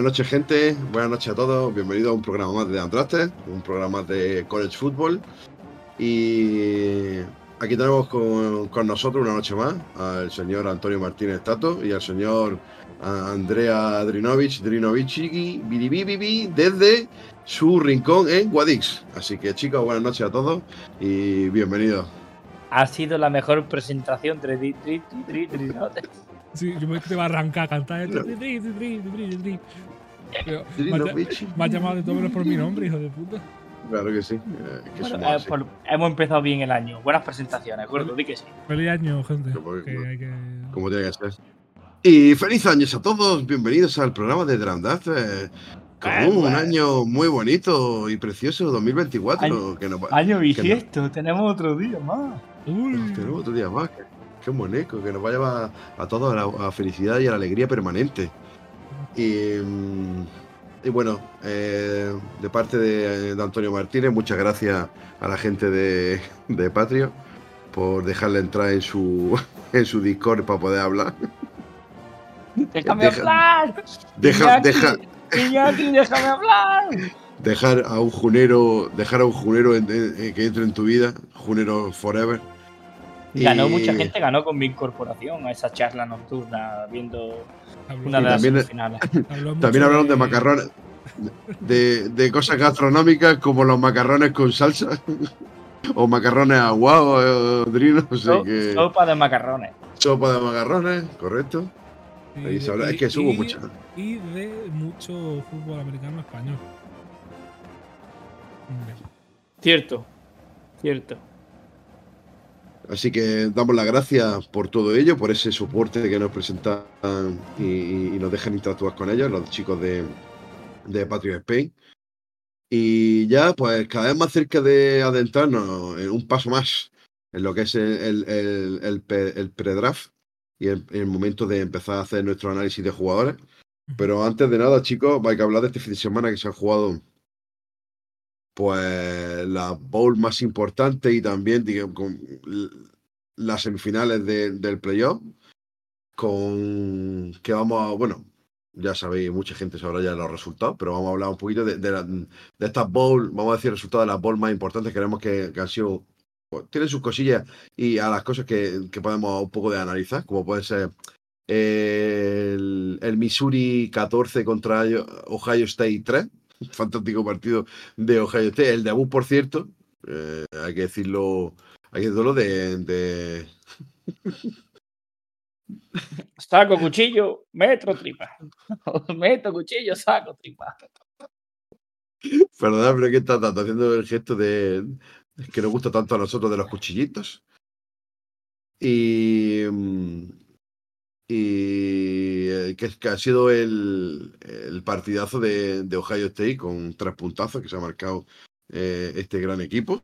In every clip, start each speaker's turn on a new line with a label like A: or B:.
A: Buenas noches, gente. Buenas noches a todos. Bienvenidos a un programa más de Andraste, un programa de College Football. Y aquí tenemos con, con nosotros una noche más al señor Antonio Martínez Tato y al señor Andrea Drinovich, Drinovici, Biribibibi, desde su rincón en Guadix. Así que chicos, buenas noches a todos y bienvenidos.
B: Ha sido la mejor presentación.
C: Sí, yo me te va a arrancar a cantar.
A: No.
C: Tri, tri, tri, tri, tri, tri, tri. Pero Me has, llamado de todo menos por mi nombre, hijo de puta.
A: Claro que sí. eh, que
B: Bueno, eh, por- hemos empezado bien el año. Buenas presentaciones, gordo, di que sí.
C: Feliz año, gente.
A: Voy-
C: Que hay que...
A: como tiene que ser. Y feliz años a todos, bienvenidos al programa de Drandaz. eh, con
B: Eh,
A: un
B: bueno.
A: año muy bonito y precioso 2024.
B: Año-
A: que va-
B: Año
A: no.
B: bisiesto, tenemos otro día más.
C: Uy,
A: Tenemos otro día más. Que- moneco, que nos va a llevar a todos a la, a felicidad y a la alegría permanente. Y, mm, y bueno, eh, de parte de, de Antonio Martínez, muchas gracias a la gente de, de Patrio por dejarle entrar en su, en su Discord para poder hablar.
B: ¡Déjame
A: Deja-
B: hablar!
A: Deja, deja,
B: Iñaki, déjame hablar!
A: dejar a un junero, dejar a un junero en- en- en que entre en tu vida, junero forever.
B: Ganó
A: Y-
B: mucha gente, ganó con mi incorporación a esa charla nocturna viendo
C: habló-
B: una de las
A: también-
C: mucho
A: También hablaron de macarrones, de, de cosas gastronómicas como los macarrones con salsa o macarrones aguados, eh, Drino, o sea
B: So-
A: que
B: Sopa de macarrones.
A: sopa de macarrones, correcto.
C: y
A: Ahí
C: de-
A: se habla- es que hubo
C: y-
A: mucha.
C: Y de mucho fútbol americano español.
B: Cierto, cierto.
A: Así que damos las gracias por todo ello, por ese soporte que nos presentan y, nos dejan interactuar con ellos, los chicos de, de Patriot Spain. Y ya, pues cada vez más cerca de adentrarnos en un paso más en lo que es el, el, el, el pre-draft y el, el momento de empezar a hacer nuestro análisis de jugadores. Pero antes de nada, chicos, hay que hablar de este fin de semana que se han jugado pues la bowl más importante y también digamos, con las semifinales de- del playoff con que vamos a, bueno, ya sabéis, mucha gente sabrá ya los resultados, pero vamos a hablar un poquito de, de, de estas bowl, vamos a decir resultados de las bowl más importantes que creemos que, que han sido, pues, tienen sus cosillas y a las cosas que, que podemos un poco de analizar, como puede ser el, el Missouri 14 contra Ohio State 3, fantástico partido de Ohio State. El debut, por cierto, eh, hay que decirlo, hay que decirlo de, de-
B: Saco cuchillo, metro tripa. Meto cuchillo, saco tripa.
A: Perdón, pero ¿qué está tanto haciendo el gesto de que nos gusta tanto a nosotros de los cuchillitos? Y, mm, y eh, que, que ha sido el, el partidazo de, de Ohio State con tres puntazos que se ha marcado eh, este gran equipo.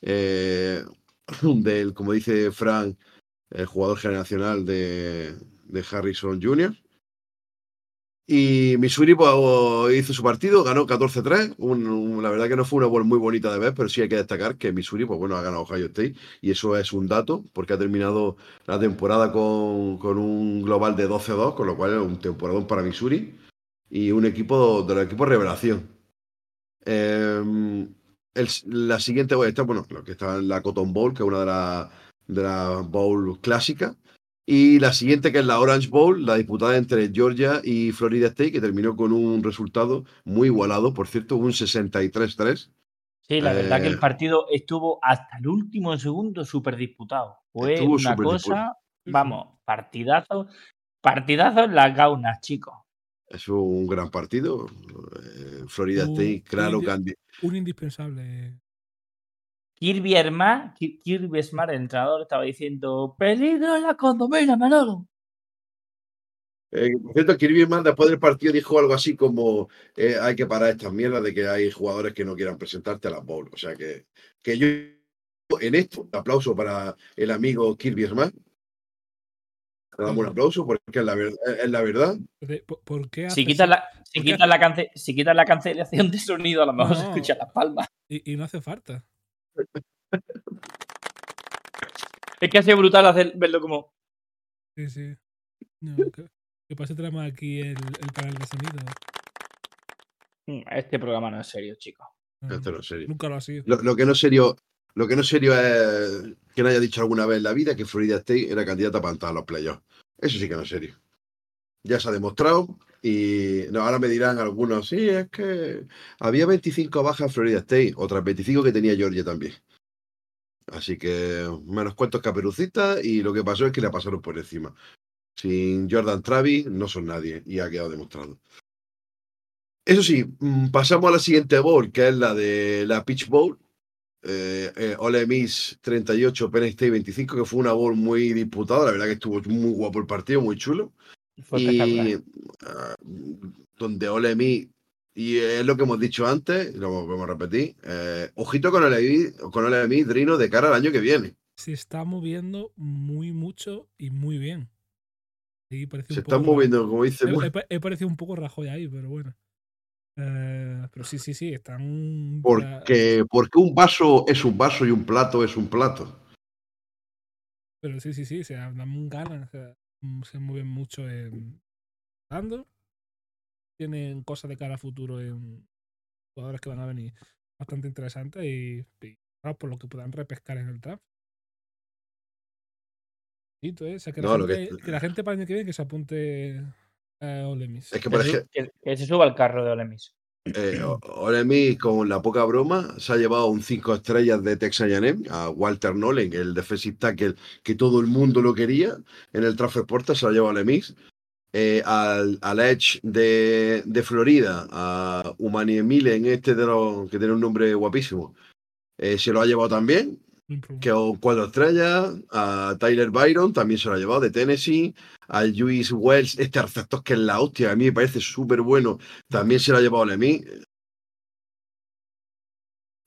A: Eh, del, como dice Frank, el jugador generacional de, de Harrison Jr. Y Missouri pues, hizo su partido, ganó 14-3. Un- un- la verdad que no fue una bola muy bonita de ver, pero sí hay que destacar que Missouri pues, bueno, ha ganado Ohio State. Y eso es un dato, porque ha terminado la temporada con, con un global de 12-2, con lo cual es un temporadón para Missouri. Y un equipo de los equipos revelación. El- la siguiente pues, está, bueno, lo que está la Cotton Bowl, que es una de las de la bowl clásicas. Y la siguiente, que es la Orange Bowl, la disputada entre Georgia y Florida State, que terminó con un resultado muy igualado, por cierto, un 63-3.
B: Sí, la verdad que
A: Eh,
B: el partido estuvo hasta el último segundo súper disputado. Fue
A: Estuvo
B: una
A: súper
B: cosa, vamos, partidazo, partidazo en las gaunas, chicos.
A: Es un gran partido. Eh, Florida State, claro,
C: sí,
A: candi-
C: Un indispensable.
B: Kirby Smart, Ki- Kirby Smart, el entrenador, estaba diciendo peligro en la condomina, Manolo.
A: Eh, por cierto, Kirby Smart después del partido dijo algo así como eh, hay que parar estas mierdas de que hay jugadores que no quieran presentarte a la bowl. O sea que, que yo en esto, aplauso para el amigo Kirby Smart. Le damos un aplauso porque es la verdad. Es la verdad.
C: De- ¿Por, por qué
B: Si quitas la, si
C: ¿Por qué
B: quitas la, cance- si quitas la cancelación de sonido, a lo mejor se escucha las palmas.
C: Y, y no hace falta.
B: Es que ha sido brutal hacer, verlo como.
C: Sí, sí. No, que- Que pase tenemos aquí el, el canal de sonido.
B: Mm, Este programa no es serio, chicos.
C: Ah,
A: Esto no es serio.
C: Nunca lo ha sido.
A: Lo, lo que no es serio, lo que no es serio es que no haya dicho alguna vez en la vida que Florida State era candidata para entrar a los playoffs. Eso sí que no es serio. Ya se ha demostrado y no, ahora me dirán algunos, sí, es que había 25 bajas en Florida State, otras 25 que tenía Georgia también. Así que menos cuentos caperucitas y lo que pasó es que le pasaron por encima. Sin Jordan Travis no son nadie y ha quedado demostrado. Eso sí, mm, pasamos a la siguiente bowl, que es la de la Pitch Bowl. Eh, eh, Ole Miss 38, Penn State 25, que fue una bowl muy disputada. La verdad que estuvo muy guapo el partido, muy chulo. Y ah, donde Ole Miss, y es lo que hemos dicho antes, y lo vamos a repetir. eh, ojito con Ole con Ole Drino, de cara al año que viene.
C: Se está moviendo muy mucho y muy bien. Sí, parece
A: Se
C: ra-
A: moviendo, como dice.
C: He, he pa- he parecido un poco Rajoy ahí, pero bueno. Eh, pero sí, sí, sí, están. ya-
A: Porque, porque un vaso es un vaso y un plato es un plato.
C: Pero sí, sí, sí, se dan ganas. o sea, se mueven mucho en. Dando. Tienen cosas de cara a futuro en jugadores que van a venir bastante interesantes y, y, claro, por lo que puedan repescar en el draft. ¿eh? O sea, que, la
A: No,
C: gente, que la gente para el año que viene que se apunte a Ole Miss.
A: Es que, por ejemplo,
B: que- que se suba al carro de Ole Miss.
A: Eh, O- Ole Miss, con la poca broma, se ha llevado un 5 estrellas de Texas A&M a Walter Nolen, el defensive tackle que todo el mundo lo quería en el transfer portal, se lo ha llevado Ole Miss. Eh, al, al Edge de, de Florida, a Umani Milen, este de los, que tiene un nombre guapísimo, eh, se lo ha llevado también, que cuatro estrellas. A Tyler Byron también se lo ha llevado de Tennessee. Al Luis Wells, este receptor que es la hostia, a mí me parece súper bueno, también se lo ha llevado Lemmy.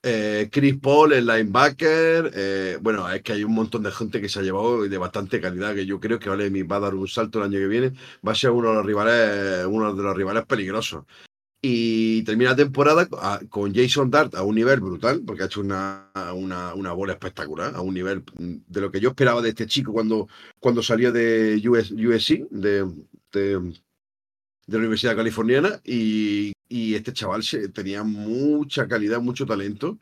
A: Eh, Chris Paul, el linebacker. eh, bueno, es que hay un montón de gente que se ha llevado de bastante calidad. Que yo creo que Miss va a dar un salto el año que viene. Va a ser uno de los rivales, uno de los rivales peligrosos. Y termina la temporada co- a- con Jason Dart a un nivel brutal, porque ha hecho una, una, una bola espectacular, a un nivel mm, de lo que yo esperaba de este chico cuando, cuando salió de US, USC, de, de, la Universidad Californiana, y, este chaval tenía mucha calidad, mucho talento,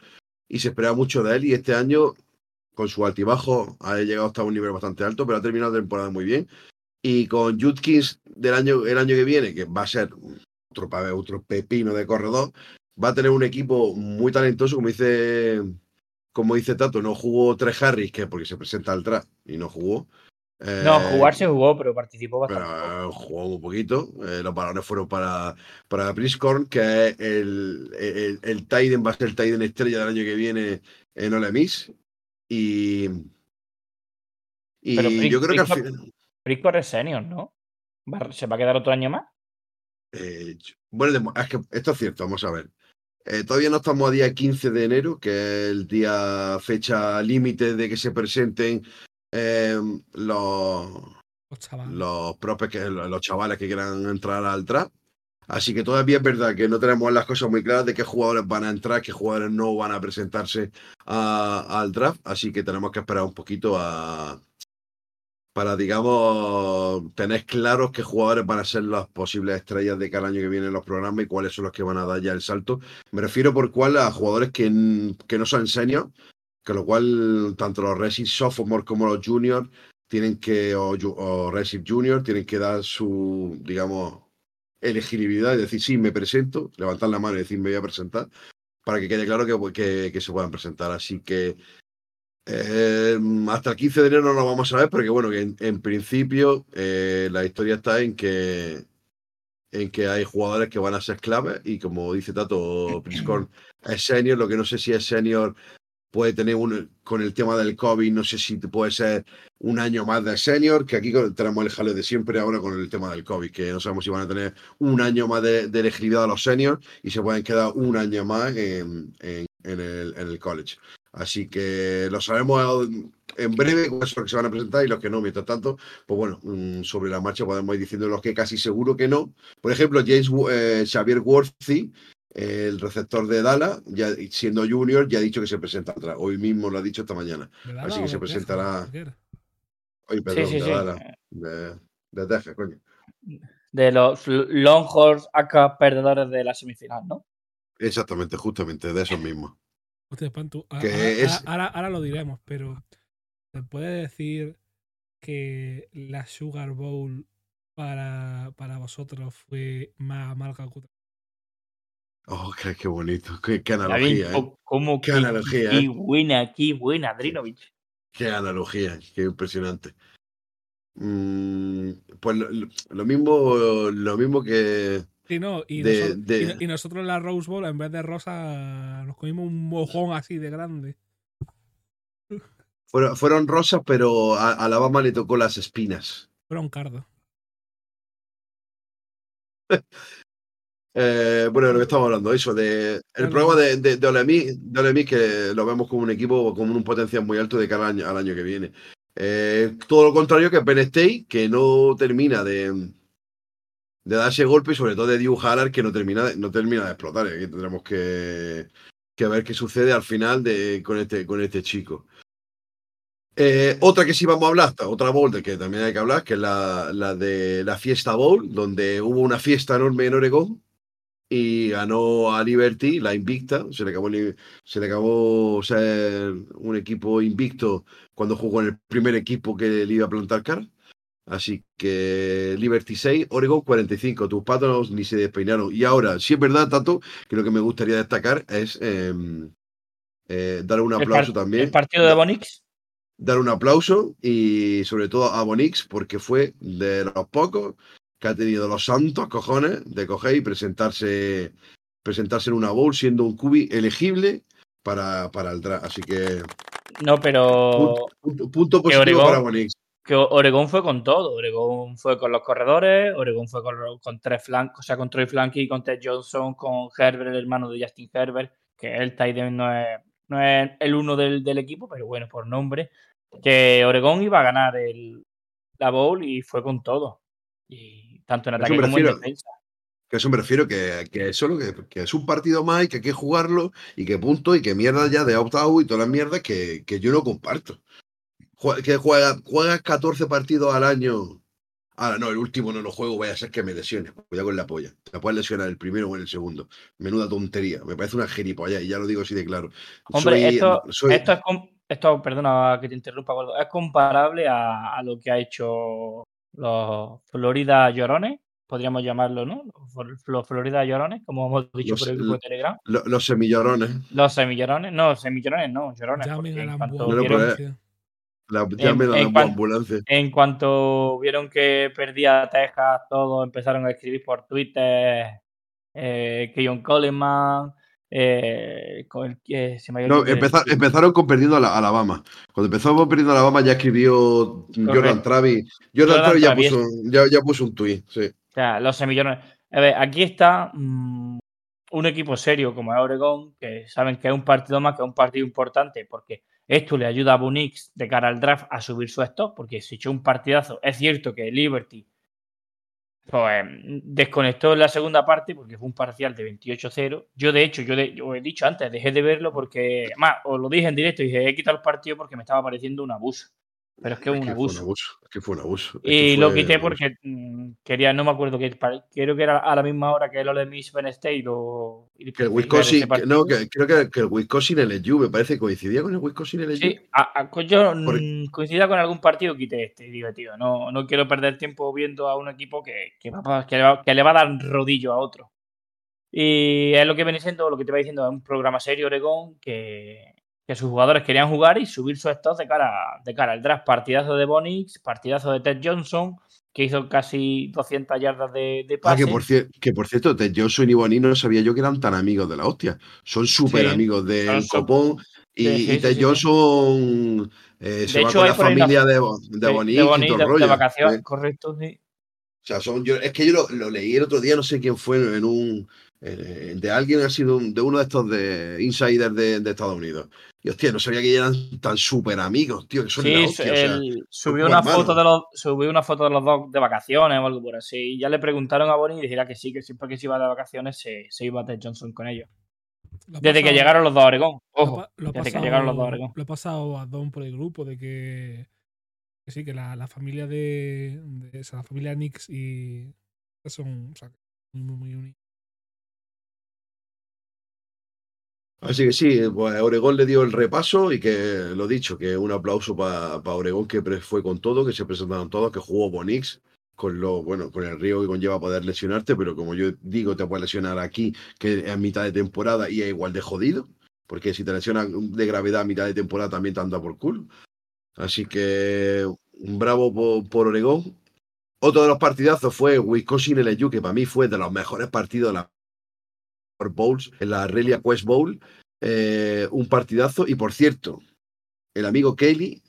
A: y se esperaba mucho de él, y este año, con su altibajo, ha llegado hasta un nivel bastante alto, pero ha terminado la temporada muy bien. Y con Judkins del año, el año que viene, que va a ser otro, pepino de corredor, va a tener un equipo muy talentoso, como dice, como dice Tato, no jugó tres Harris, que porque se presenta al draft y no jugó.
B: No,
A: Eh,
B: jugar se jugó, pero participó bastante.
A: pero jugó un poquito. Eh, los balones fueron para, para Briscorn, que es el, el, el Tiden, va a ser el Tiden estrella del año que viene en Ole Miss. Y, y
B: Pero
A: yo creo que al final.
B: Briscoe es senior, ¿no? ¿Se va a quedar otro año más?
A: Eh, bueno, es que esto es cierto, vamos a ver. Eh, todavía no estamos a día 15 de enero, que es el día, fecha límite de que se presenten eh, los,
C: Los chavales.
A: los propios que los chavales que quieran entrar al draft. Así que todavía es verdad que no tenemos las cosas muy claras de qué jugadores van a entrar, qué jugadores no van a presentarse a- al draft. Así que tenemos que esperar un poquito a para, digamos, tener claros qué jugadores van a ser las posibles estrellas de cada año que viene en los programas y cuáles son los que van a dar ya el salto. Me refiero por cuál a jugadores que, que no son senior, que lo cual tanto los Resid Sophomore como los Juniors tienen que, o, o Resid Junior, tienen que dar su, digamos, elegibilidad y decir, sí, me presento, levantar la mano y decir, me voy a presentar, para que quede claro que, que, que se puedan presentar. Así que eh, hasta el 15 de enero no lo vamos a ver, porque bueno, que en, en principio eh, la historia está en que en que hay jugadores que van a ser claves y como dice Tato, Priscorn es senior, lo que no sé si es senior puede tener un, con el tema del COVID, no sé si puede ser un año más de senior, que aquí tenemos el jaleo de siempre ahora con el tema del COVID, que no sabemos si van a tener un año más de, de elegibilidad a los seniors y se pueden quedar un año más en, en el college. Así que lo sabemos en breve cuáles son los que se van a presentar y los que no. Mientras tanto, pues bueno, mm, sobre la marcha podemos ir diciendo los que casi seguro que no. Por ejemplo, James eh, Xavier Worthy, el receptor de Dallas, ya siendo junior, ya ha dicho que se presenta atrás. Hoy mismo lo ha dicho esta mañana.
C: ¿De
A: así que se presentará-. Hoy, perdón,
B: sí, sí,
A: de. Dallas, de, de Texas, coño.
B: de los Longhorns acá perdedores de la semifinal, ¿no?
A: Exactamente, justamente, de esos mismos.
C: Pantu, ahora,
A: es-
C: ahora- ahora lo diremos, pero ¿se puede decir que la Sugar Bowl para, para vosotros fue más amarga que otra?
A: Oh, qué, qué bonito, qué, qué analogía,
B: ven
A: ¿eh?
B: cómo
A: Qué
B: qué-
A: analogía,
B: qué
A: ¿eh?
B: buena, qué buena, Drinovich.
A: Qué analogía, qué impresionante. Mm, pues lo mismo, lo mismo que
C: Sí, no, y,
A: De-
C: nosotros, y
A: de-
C: no- y nosotros en la Rose Bowl, en vez de rosa, nos comimos un mojón así de grande.
A: fueron, fueron rosas, pero a Alabama le tocó las espinas.
C: Un cardo.
A: Eh, bueno, de lo que estamos hablando, eso, de el
C: Claro.
A: problema de, de, de de que lo vemos como un equipo con un potencial muy alto de cara al año, al año que viene. Eh, todo lo contrario que Penn State, que no termina de, de darse golpe y sobre todo de Drew Hallard, que no termina, de- no termina de explotar. Aquí tendremos que, que ver qué sucede al final de, con, este, con este chico. Eh, otra que sí vamos a hablar, otra bowl de que también hay que hablar, que es la, la de la Fiesta Bowl, donde hubo una fiesta enorme en Oregón y ganó a Liberty, la invicta. Se le acabó, se le acabó ser un equipo invicto cuando jugó en el primer equipo que le iba a plantar cara. Así que Liberty 6, Oregon 45. Tus patos ni se despeinaron. Y ahora, si es verdad, Tato, que lo que me gustaría destacar es em, eh, dar un aplauso también.
B: el partido de Bonix.
A: dar un aplauso y sobre todo a Bonix porque fue de los pocos que ha tenido los santos cojones de coger y presentarse presentarse en una bowl siendo un cubi elegible para, para el draft. Así que
B: No, pero
A: punto, punto- punto
B: que
A: positivo
B: Oregón-
A: para Bonix.
B: Que Oregón fue con todo. Oregón fue con los corredores, Oregón fue con, lo- con tres flancos, o sea, con Troy Flanky, con Ted Johnson, con Herbert, el hermano de Justin Herbert, que el tight end no es, no es el uno del, del equipo, pero bueno, por nombre. Que Oregón iba a ganar el, la bowl y fue con todo. Y tanto en
A: eso
B: ataque como en defensa.
A: Que eso me refiero que, que solo que, que es un partido más y que hay que jugarlo y que punto y que mierda ya de opt-out y todas las mierdas que, que yo no comparto. Que juega, juegas 14 partidos al año. Ahora no, el último no lo juego, vaya a ser que me lesione. Cuidado con la polla. Te puedes lesionar el primero o en el segundo. Menuda tontería. Me parece una gilipollas y ya lo digo así de claro.
B: Hombre,
A: Soy-
B: esto,
A: soy-
B: esto es com- esto, perdona que te interrumpa, Gordo, es comparable a, a lo que ha hecho los Florida Llorones, podríamos llamarlo, ¿no? Los Fl- Los Florida Llorones, como hemos dicho
A: Los-
B: por el grupo de Telegram.
A: lo- los semillorones.
B: Los semillorones, no, semillorones no, llorones.
C: Llamen
B: porque
C: a la
B: en cuanto,
A: No, La,
B: en
A: la
B: cuan-
A: ambulancia.
B: en cuanto vieron que perdía Texas, todos empezaron a escribir por Twitter eh, Keyon Coleman, eh, con el que se me ha ido el
A: No, empezaron con perdiendo a la- Alabama. Cuando empezamos perdiendo a Alabama ya escribió Jordan. Travis. Jordan,
B: Jordan
A: Travis ya puso, ya, ya puso un tuit, sí.
B: O sea, los semillones. A ver, aquí está mm, un equipo serio como es Oregón, que saben que es un partido más, que es un partido importante, porque esto le ayuda a Bunix de cara al draft a subir su stock, porque se echó un partidazo. Es cierto que Liberty pues, desconectó en la segunda parte porque fue un parcial de 28-0. Yo, de hecho, yo, de- he dicho antes, dejé de verlo porque, además, os lo dije en directo, dije, he quitado el partido porque me estaba pareciendo un abuso. Pero es que es un
A: fue un
B: abuso.
A: abuso. Es que fue un abuso. es que
B: Y lo quité
A: abuso.
B: porque mm, quería, no me acuerdo que creo que era a la misma hora que el Ole Miss Penn State o
A: Que el Wisconsin, que- no, que, creo que, que el Wisconsin LSU, me parece que coincidía con el Wisconsin LSU.
B: Sí, a- a- co- yo
A: Por-
B: mm, coincidía con algún partido, quité este. Digo, tío, no, no quiero perder tiempo viendo a un equipo que, que, va, que le va, que le va a dar rodillo a otro. Y es lo que viene siendo, lo que te va diciendo, es un programa serio Oregón que, que sus jugadores querían jugar y subir su stock de cara, de cara al draft. Partidazo de Bonix, partidazo de Ted Johnson, que hizo casi 200 yardas de, de
A: Ah, que por, cier- que por cierto, Ted Johnson y Bonino no sabía yo que eran tan amigos de la hostia. Son súper
B: Sí,
A: amigos de Copón y,
B: Sí, sí,
A: y
B: sí,
A: Ted. Johnson eh, se
B: De
A: va
B: hecho,
A: con la familia de, de Bonix
B: de
A: y
B: Bonix, de, de vacaciones,
A: sí.
B: correcto, sí.
A: O sea, son, yo, es que yo lo, lo leí el otro día, no sé quién fue, en un. De alguien ha sido un- de uno de estos de insiders de, de Estados Unidos. Y hostia, no sabía que eran tan súper amigos, tío, que son
B: Sí,
A: la hostia. o sea,
B: él subió una foto de los subió una foto de los dos de vacaciones o algo por así. Y ya le preguntaron a Bonnie y dijera que sí, que siempre que se iba de vacaciones se, se iba a Ted Johnson con ellos.
C: Lo
B: Desde que llegaron los dos a Oregón. Ojo,
C: lo
B: desde que llegaron los dos a Oregón.
C: Lo he pasado a Don por el grupo de que, que sí, que la, la familia de, de- o sea, la familia Nix y Son o sea, muy, muy, muy unidos.
A: Así que sí, pues Oregón le dio el repaso y que lo dicho, que un aplauso para Oregón que fue con todo, que se presentaron todos, que jugó Bonix con lo, bueno, con el río que conlleva poder lesionarte, pero como yo digo, te puedes lesionar aquí, que es mitad de temporada y es igual de jodido, porque si te lesionas de gravedad a mitad de temporada también te anda por culo. Así que un bravo por, por Oregón. Otro de los partidazos fue Wisconsin LSU, que para mí fue de los mejores partidos de la Bowls, en la Relia Quest Bowl. Eh, un partidazo. Y por cierto, el amigo Kelly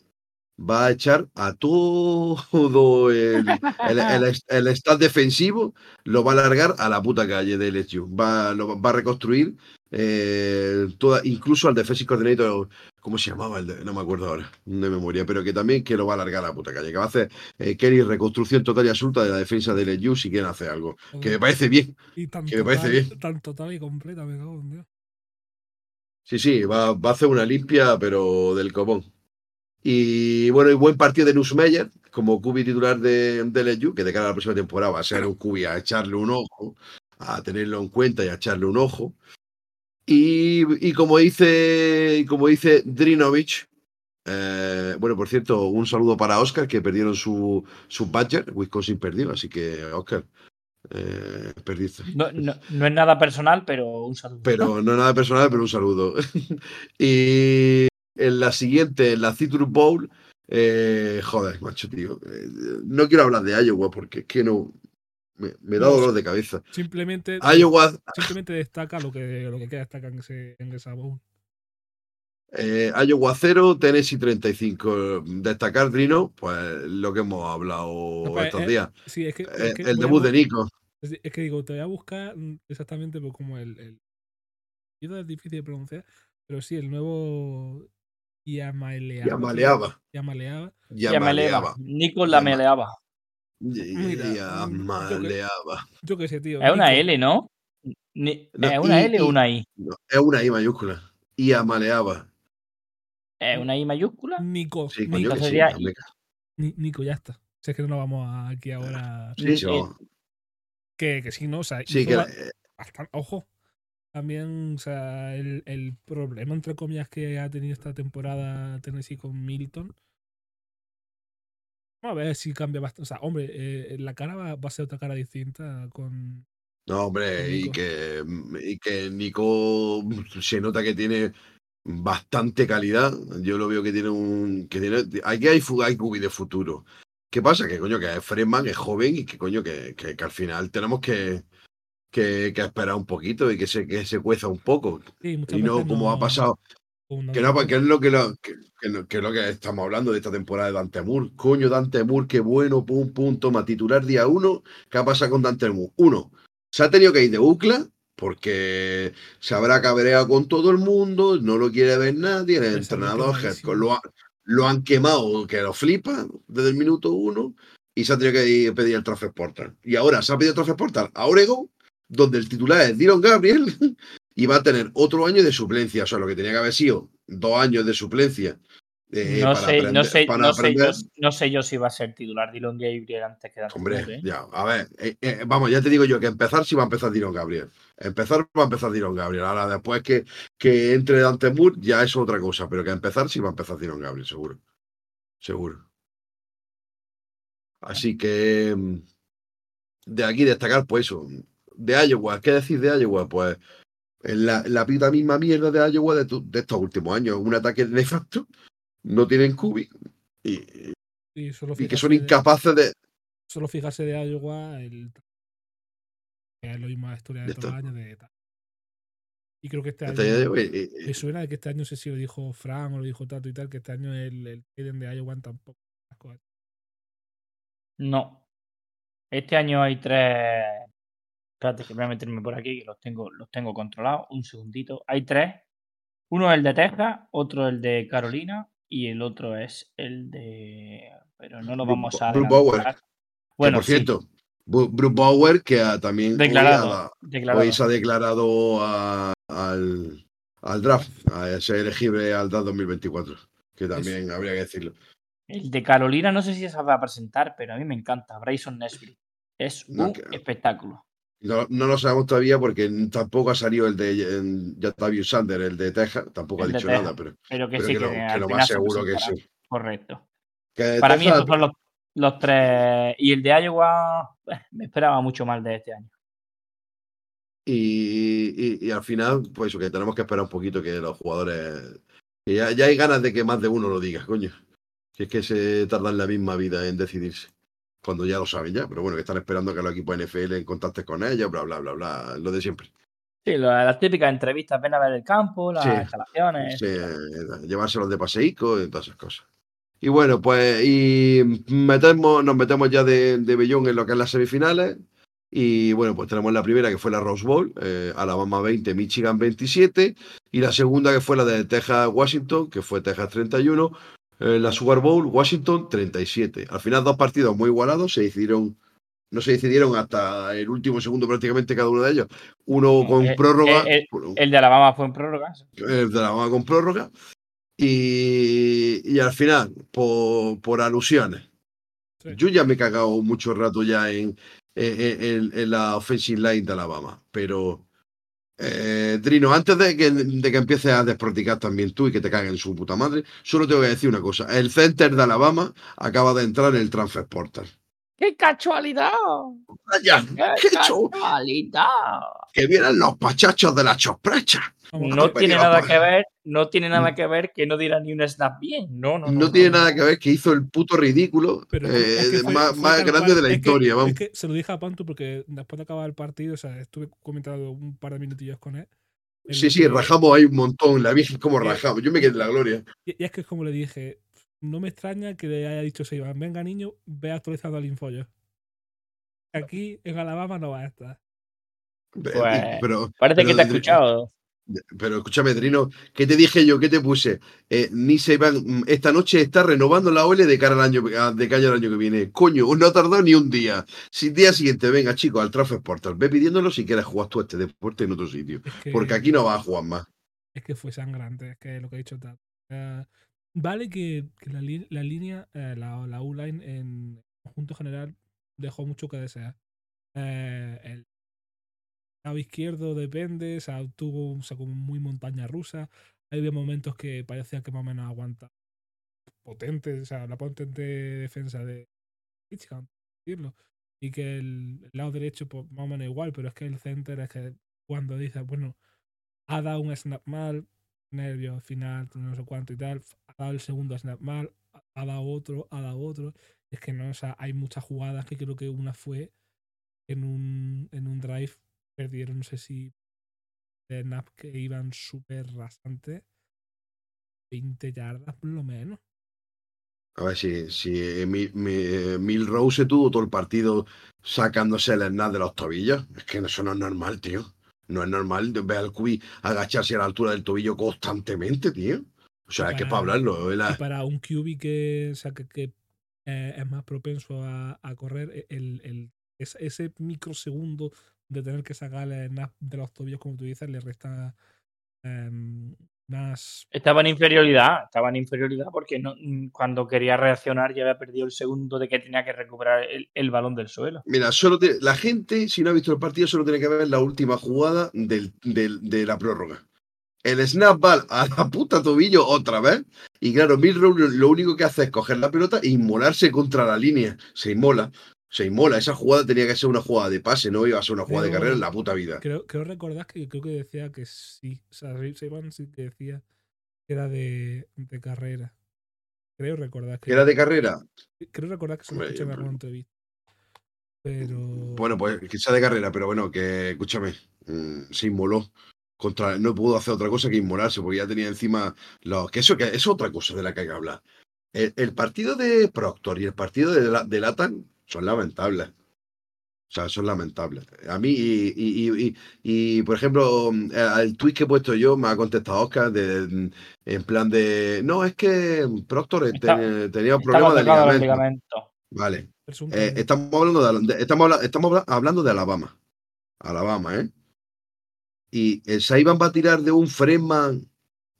A: va a echar a todo el, el, el, el staff defensivo, lo va a largar a la puta calle de LSU. Va, lo, va a reconstruir eh, toda, incluso al defensive coordinator, ¿cómo se llamaba? El de, no me acuerdo ahora, de memoria, pero que también que lo va a largar a la puta calle. Que va a hacer eh, Kelly reconstrucción total y absoluta de la defensa de LSU si quieren hacer algo. Que me parece bien.
C: Y tan
A: Que me parece bien.
C: tan total y completa, me cago en Dios.
A: Sí, sí, va, va, a hacer una limpia, pero del copón. Y bueno, y buen partido de Nussmeyer como cubi titular de, de LSU, que de cara a la próxima temporada va a ser un cubi a echarle un ojo, a tenerlo en cuenta y a echarle un ojo. Y, y como dice, como dice Drinovich, eh, bueno, por cierto, un saludo para Oscar, que perdieron su, su badger, Wisconsin perdió, así que Oscar, eh, perdiste.
B: No, no, no, es nada personal, pero un saludo.
A: Pero no es nada personal, pero un saludo. y en la siguiente, en la Citrus Bowl, eh, joder, macho, tío. Eh, no quiero hablar de Iowa porque es que no. Me, me da
C: No,
A: dolor de cabeza.
C: Simplemente,
A: Iowa,
C: simplemente destaca lo que, lo que queda destaca en, ese, en esa bowl.
A: eh, Iowa 0, Tennessee 35. Destacar, Drino, pues lo que hemos hablado
C: No, pues,
A: estos
C: eh,
A: días.
C: Sí, es que,
A: Eh,
C: es que
A: el
C: a
A: debut
C: bu-
A: de Nico.
C: Es, que digo, te voy a buscar mm, exactamente pues, como el. el es difícil de pronunciar, pero sí, el nuevo. Yamaleaba.
A: Ya maleaba.
C: Yamaleaba.
A: Ya
B: Ya meleaba.
A: maleaba.
B: Nico la meleaba.
C: Mira, yo
A: maleaba.
C: Yo qué sé, tío.
B: Es una. L, ¿no? Ni-
A: No,
B: ¿Es una
A: I-
B: L o
A: I-
B: una I?
A: No, es una I mayúscula. Y amaleaba.
B: ¿Es una I mayúscula?
C: Nico.
A: Sí,
C: Nico,
A: sí.
B: sería.
C: Ni- Nico, ya está. Si es que no nos vamos a- aquí ahora.
A: Sí,
B: Eh,
A: sí, vamos.
C: Que, que sí, ¿no? O sea,
A: Sí, que eh,
C: ojo. También, o sea, el, el problema, entre comillas, que ha tenido esta temporada Tennessee con Milton. A ver si cambia bastante. O sea, hombre, eh, la cara va, va a ser otra cara distinta con.
A: no, hombre, y que, y que Nico se nota que tiene bastante calidad. Yo lo veo que tiene un. Que tiene, aquí hay, hay cubi de futuro. ¿Qué pasa? Que coño, que es Fredman, es joven y que coño, que, que, que al final tenemos que, que, que esperar un poquito y que se, que se cueza un poco.
C: Sí,
A: Y no como ha pasado. Que no, porque es lo que, lo, que, que lo- que es lo que estamos hablando de esta temporada de Dante Moore. Coño, Dante Moore, qué bueno, pum, pum, toma, titular día uno. ¿Qué ha pasado con Dante Moore? Uno, se ha tenido que ir de bucla porque se habrá cabreado con todo el mundo, no lo quiere ver nadie, el entrenador lo, ha- lo han quemado, que lo flipa desde el minuto uno, y se ha tenido que ir- pedir el transfer portal. Y ahora se ha pedido el transfer portal a Oregon, donde el titular es Dylan Gabriel, y va a tener otro año de suplencia, o sea, lo que tenía que haber sido dos años de suplencia. eh,
B: no,
A: para
B: sé, no, sé,
A: para
B: no, sé yo, no sé yo si va a ser titular Dylan Gabriel antes que Dante
A: Hombre,
B: ¿eh?
A: ya, a ver, eh, vamos, ya te digo yo que empezar sí va a empezar Dylan Gabriel. Empezar va a empezar Dylan Gabriel. Ahora, después que, que entre Dante Moore, ya es otra cosa, pero que empezar sí va a empezar Dylan Gabriel, seguro. Seguro. Así que mm, de aquí destacar, pues eso. De Iowa, ¿qué decir de Iowa? Pues en la, la misma mierda de Iowa de, tu- de estos últimos años. Un ataque nefasto, no tienen cubi y,
C: y solo
A: y que son
C: de-
A: incapaces de.
C: solo fijarse de Iowa, el, que es lo mismo la historia de
A: De
C: todos los años de. Y creo que este
A: Este
C: año.
A: año, eh, eh,
C: Me suena de que este año, no sé si lo dijo Fran o lo dijo Tato y tal, que este año el, el Tiden de Iowa tampoco.
B: No. Este año hay tres. Espérate, que voy a meterme por aquí, que los tengo, los tengo controlados. Un segundito. Hay tres. Uno es el de Texas, otro el de Carolina y el otro es el de. Pero no lo vamos a
A: Bruce Bauer.
B: Bueno,
A: por cierto, Bruce Bauer, que ha- también hoy,
B: declarado.
A: ha-
B: declarado.
A: hoy se ha declarado a- al, al draft, a ser elegible al draft 2024, que también habría que decirlo.
B: El de Carolina no sé si se va a presentar, pero a mí me encanta. Bryson Nesbitt. Es
A: No,
B: un
A: que-
B: espectáculo.
A: No, no lo sabemos todavía porque tampoco ha salido el de Jatavius Sander, el de Texas, tampoco ha
B: El
A: dicho
B: Texas.
A: nada, pero,
B: Pero que
A: pero
B: sí,
A: que
B: que,
A: lo, que lo más
B: se
A: seguro que sí.
B: Correcto.
A: Que
B: Para mí estos son los, los tres. Y el de Iowa, me esperaba mucho más de este año.
A: Y, y- y al final, pues eso, que tenemos que esperar un poquito que los jugadores. que ya, ya hay ganas de que más de uno lo diga, coño. Que es que se tardan la misma vida en decidirse. Cuando ya lo saben ya, pero bueno, que están esperando que los equipos NFL en contacten con ellos, bla, bla, bla, bla, lo de siempre.
B: Sí, las típicas entrevistas, ven a ver el campo, las
A: Sí.
B: instalaciones.
A: Sí, eh, llevárselos de paseico y todas esas cosas. Y bueno, pues y metemos, nos metemos ya de, de bellón en lo que es las semifinales. Y bueno, pues tenemos la primera que fue la Rose Bowl, eh, Alabama 20, Michigan 27. Y la segunda que fue la de Texas-Washington, que fue Texas 31. Eh, la Sugar Bowl, Washington 37. Al final dos partidos muy igualados, se decidieron, no se decidieron hasta el último segundo prácticamente cada uno de ellos. Uno con
B: Eh,
A: prórroga.
B: eh, El de Alabama fue en prórroga.
A: el de la Alabama con prórroga. Y, y al final, por, por alusiones.
C: Sí.
A: Yo ya me he cagado mucho rato ya en, en, en- en la offensive line de Alabama, pero eh, Drino, antes de que, de que empieces a despracticar también tú y que te caguen su puta madre, solo tengo que decir una cosa. El center de Alabama acaba de entrar en el transfer portal.
B: ¡Qué casualidad!
A: ¡Vaya!
B: ¡Qué
A: ¡Qué
B: casualidad!
A: ¡Que vienen los pachachos de la chosprecha!
B: No tiene nada que ver, no tiene nada que ver que no dirá ni un snap bien. No, no, no.
A: No tiene nada que ver que hizo el puto ridículo
C: Pero
A: eh,
C: es que fue-
A: más,
C: fue
A: más
C: tal
A: grande
C: cual.
A: de la
C: Es que-
A: historia, vamos.
C: Es que se lo dije a Pantu porque después de acabar el partido, o sea, estuve comentando un par de minutillos con él.
A: Sí, sí, rajamos ahí un montón. La Virgen como rajamos. Yo me quedé en la gloria.
C: Y, y es que es como le dije, no me extraña que le haya dicho Seiban, venga niño, ve actualizando al infollo. Aquí en Alabama no va a estar.
B: Pues,
A: pero,
B: Parece que te ha escuchado.
A: Pero escúchame, Drino, ¿qué te dije yo? ¿Qué te puse? Eh, ni se van, mm, esta noche está renovando la OL de cara al año, a- de cara al año que viene. Coño, no ha tardado ni un día. Si día siguiente, venga, chicos, al Transfer Portal, ve pidiéndolo si quieres jugar tú este deporte en otro sitio.
C: Es que,
A: Porque aquí no vas a jugar más.
C: es que fue sangrante, es que lo que ha dicho tal. Eh, vale que, que la, li- la línea, eh, la, la U-line en conjunto general dejó mucho que desear. Eh, el lado izquierdo depende, o sea, tuvo o sea, muy montaña rusa. Había momentos que parecía que más o menos aguanta potente, o sea, la potente defensa de por decirlo. Y que el, lado derecho, pues más o menos igual, pero es que el center es que cuando dices, bueno, ha dado un snap mal, nervios, final, no sé cuánto y tal, ha dado el segundo snap mal, ha dado otro, ha dado otro. Es que no, o sea, hay muchas jugadas que creo que una fue en un, en un drive, perdieron, no sé si de snap que iban súper rasantes, 20 yardas por lo menos.
A: A ver si, si mi, mi- Milrose tuvo todo el partido sacándose el snap de los tobillos. Es que eso no es normal, tío. No es normal ver al QB agacharse a la altura del tobillo constantemente, tío. O sea, es que para hablarlo. la-
C: para un QB que, o sea, que, que, eh, es más propenso a, a correr, e- el, el- es- ese microsegundo de tener que sacar el snap de los tobillos, como tú dices, le resta em, más.
B: Estaba en inferioridad, estaba en inferioridad porque no, mm, cuando quería reaccionar ya había perdido el segundo de que tenía que recuperar el, el balón del suelo.
A: Mira, solo te- la gente, si no ha visto el partido, solo tiene que ver la última jugada del, del- de la prórroga. El snap ball a la puta tobillo otra vez. Y claro, Milrow lo único que hace es coger la pelota e inmolarse contra la línea. Se inmola. Se inmola. Esa jugada tenía que ser una jugada de pase, no iba a ser una jugada de carrera en la puta vida.
C: Creo, creo recordar que creo que decía que sí. O sea, Saban sí que decía que era de, de carrera. Creo recordar que.
A: ¿Era de carrera?
C: Creo recordar que se lo escuché en alguna entrevista. Pero.
A: Bueno, pues que sea de carrera, pero bueno, que escúchame, mm, se inmoló. Contra, no pudo hacer otra cosa que inmolarse, porque ya tenía encima los. Que eso que es otra cosa de la que hay que hablar. El, el partido de Proctor y el partido de, la- de Latan son lamentables. O sea, son lamentables. A mí, y, y, y- y- y, por ejemplo, al tweet que he puesto yo, me ha contestado Oscar de, en plan de. No, es que Proctor
B: Está-
A: ten- tenía
B: Estaba
A: problemas de ligamento.
B: ligamentos.
A: Vale. Eh, estamos hablando de, de- estamos, estamos habla- hablando de Alabama. Alabama, ¿eh? Y el Saiban va a tirar de un Freeman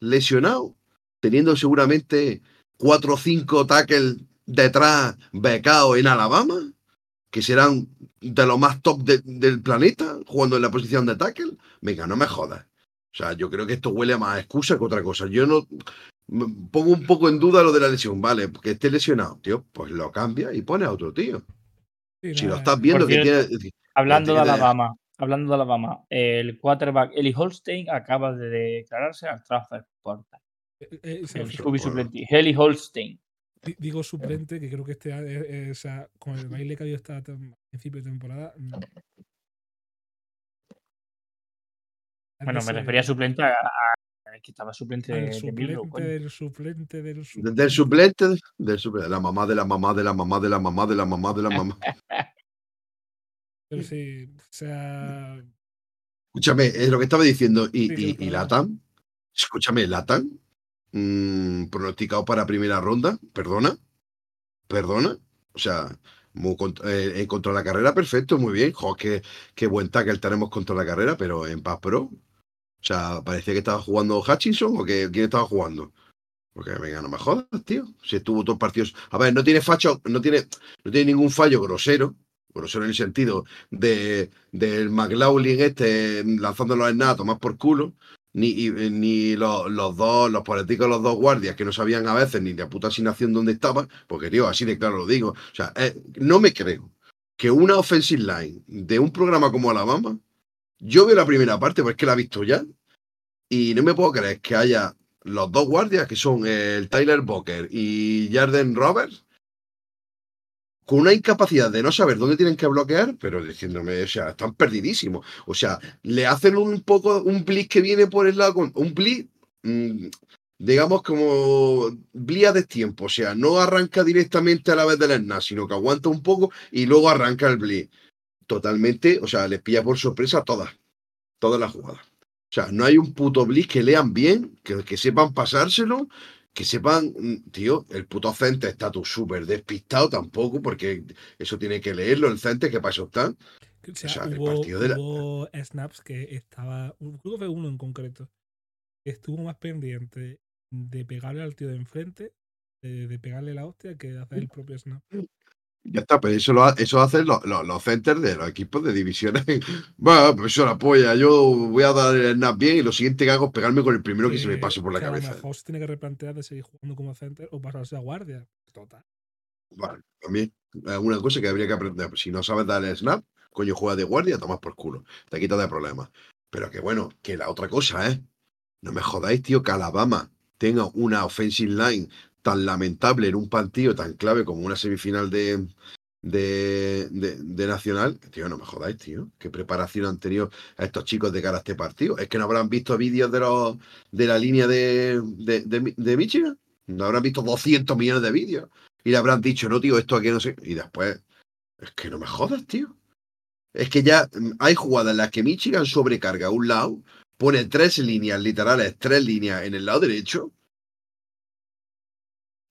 A: lesionado, teniendo seguramente cuatro o cinco tackles detrás becados en Alabama. que serán de los más top de- del planeta, jugando en la posición de tackle. Venga, no me jodas. O sea, yo creo que esto huele a más excusa que otra cosa. Yo no me pongo un poco en duda lo de la lesión, vale, que esté lesionado, tío, pues lo cambia y pone a otro tío.
C: Sí,
A: Si lo estás viendo que
B: cierto,
A: tiene.
B: Hablando de
A: tiene-
B: Alabama, hablando de Alabama, el quarterback Eli Holstein acaba de declararse al transfer portal.
C: eh, eh,
B: El suplente, Eli Holstein.
C: Di- digo suplente, que creo que este año, eh, eh, o sea, con el baile que ha habido tem- principio de temporada. mm,
B: Bueno, me refería a suplente a, a- que estaba suplente de,
C: suplente del suplente del
A: de-
C: suplente.
A: Del suplente, del suplente, la mamá de la mamá de la mamá de la mamá de la mamá de la mamá.
C: Pero sí, o sea,
A: Escúchame, es lo que estaba diciendo. Y,
C: Sí,
A: y, y. Latam, escúchame, Latam, mm, pronosticado para primera ronda, perdona, perdona. O sea, muy cont- eh, en contra la carrera, perfecto, muy bien. Jo, qué, qué buen tackle tenemos contra la carrera, pero en Paz Pro. O sea, parecía que estaba jugando Hutchinson o que quién estaba jugando. Porque venga, no me jodas, tío. Si estuvo todos partidos. A ver, no tiene facho, no tiene, no tiene ningún fallo grosero. Grosero en el sentido de del McLaughlin este lanzando los snaps a tomar por culo. Ni, y- ni los, los dos, los políticos, los dos guardias que no sabían a veces ni la puta asignación dónde estaba, porque tío, así de claro lo digo. O sea, eh, no me creo que una offensive line de un programa como Alabama, yo veo la primera parte, porque la he visto ya, y no me puedo creer que haya los dos guardias, que son el Tyler Boker y Jarden Roberts, con una incapacidad de no saber dónde tienen que bloquear, pero diciéndome, o sea, están perdidísimos. O sea, le hacen un poco, un blitz que viene por el lado, un blitz, mm, digamos como blitz a destiempo, o sea, no arranca directamente a la vez del snap, sino que aguanta un poco y luego arranca el blitz. Totalmente, o sea, les pilla por sorpresa todas, todas las jugadas. O sea, no hay un puto blitz que lean bien, que, que sepan pasárselo, que sepan, mm, tío, el puto center está tú súper despistado tampoco, porque eso tiene que leerlo el center, que para eso está.
C: o sea,
A: sea, el
C: hubo,
A: partido de la-
C: hubo snaps que estaba, creo que fue uno en concreto, que estuvo más pendiente de pegarle al tío de enfrente, de, de pegarle la hostia, que de hacer el propio snap.
A: Ya está, pero eso lo, eso hacen los, los, los centers de los equipos de divisiones. Bueno, pues eso la polla. Yo voy a dar el snap bien y lo siguiente que hago es pegarme con el primero que se me pase por la cabeza.
C: se tiene que replantear de seguir jugando como center o pasarse a guardia. Total.
A: Vale, también es una cosa que habría que aprender. Si no sabes dar el snap, coño, juega de guardia, tomas por culo. Te quitas de problemas. Pero que bueno, que la otra cosa, ¿eh? No me jodáis, tío, que Alabama tenga una offensive line tan lamentable en un partido tan clave como una semifinal de, de, de- Nacional. Tío, no me jodáis, tío. ¿Qué preparación han tenido a estos chicos de cara a este partido? ¿Es que no habrán visto vídeos de, los, de la línea de, de, de- de Michigan? No habrán visto 200 millones de vídeos. Y le habrán dicho, no, tío, esto aquí no sé. Y después, es que no me jodas, tío. Es que ya mm, hay jugadas en las que Michigan sobrecarga un lado, pone tres líneas literales, tres líneas en el lado derecho,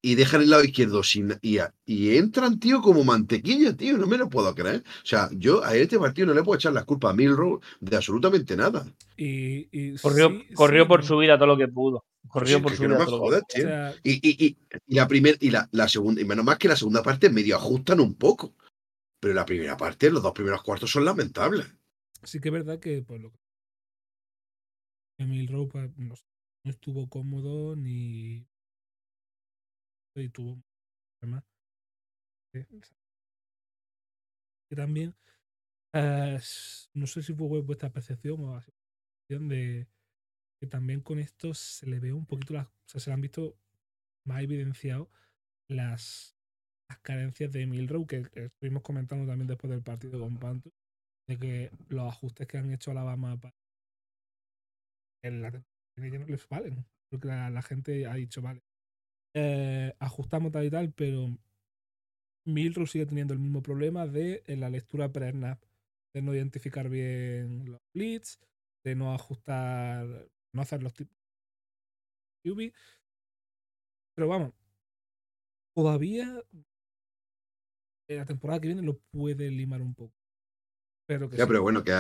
A: y dejan el lado izquierdo sin. Y, a- y entran, tío, como mantequilla, tío. No me lo puedo creer. O sea, yo a este partido no le puedo echar las culpas a Milrow de absolutamente nada.
C: Y, y
B: Corrió,
C: sí-
B: corrió
C: sí,
B: por
C: no.
B: su vida todo lo que pudo. Corrió
A: Sí,
B: por su
A: no
B: vida todo lo que
A: jodas,
C: O
A: tío.
C: sea,
A: Y, y, y, y la primera y la, la segunda, y menos más que la segunda parte medio ajustan un poco. Pero la primera parte, los dos primeros cuartos son lamentables.
C: sí que es verdad que pues lo que no, sé, no estuvo cómodo ni y tuvo problemas. Que también s- no sé si fue vuestra percepción o percepción de que también con esto se le ve un poquito las o sea, se le han visto más evidenciado las, las carencias de Emil Rowe que, estuvimos comentando también después del partido con Pantu de que los ajustes que han hecho Alabama para en la temporada no les valen. Porque la gente ha dicho, vale, eh, ajustamos tal y tal, pero Milrow sigue teniendo el mismo problema de en la lectura pre-snap, de no identificar bien los blitz, de no ajustar, no hacer los tipos QB. Pero vamos, todavía en la temporada que viene lo puede limar un poco. Pero que
A: Ya,
C: sí,
A: pero bueno, que,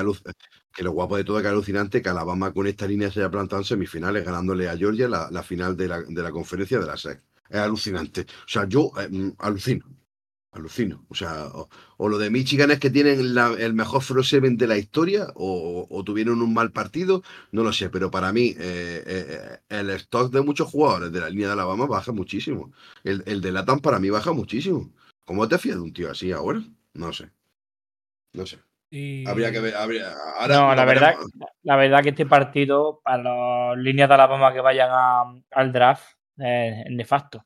A: que lo guapo de todo es que alucinante que Alabama con esta línea se haya plantado en semifinales, ganándole a Georgia la, la final de la, de la conferencia de la SEC. Es alucinante. O sea, yo eh, mm, alucino. Alucino. O sea, o, o lo de Michigan es que tienen la- el mejor front seven de la historia o, o tuvieron un mal partido, no lo sé, pero para mí eh, eh, el stock de muchos jugadores de la línea de Alabama baja muchísimo. El, el de Latam para mí baja muchísimo. ¿Cómo te fías de un tío así ahora? No sé. No sé.
C: Y,
A: Habría que ver. habría- ahora
B: No, la verdad, la verdad que este partido para las líneas de Alabama que vayan a- al draft eh, es nefasto.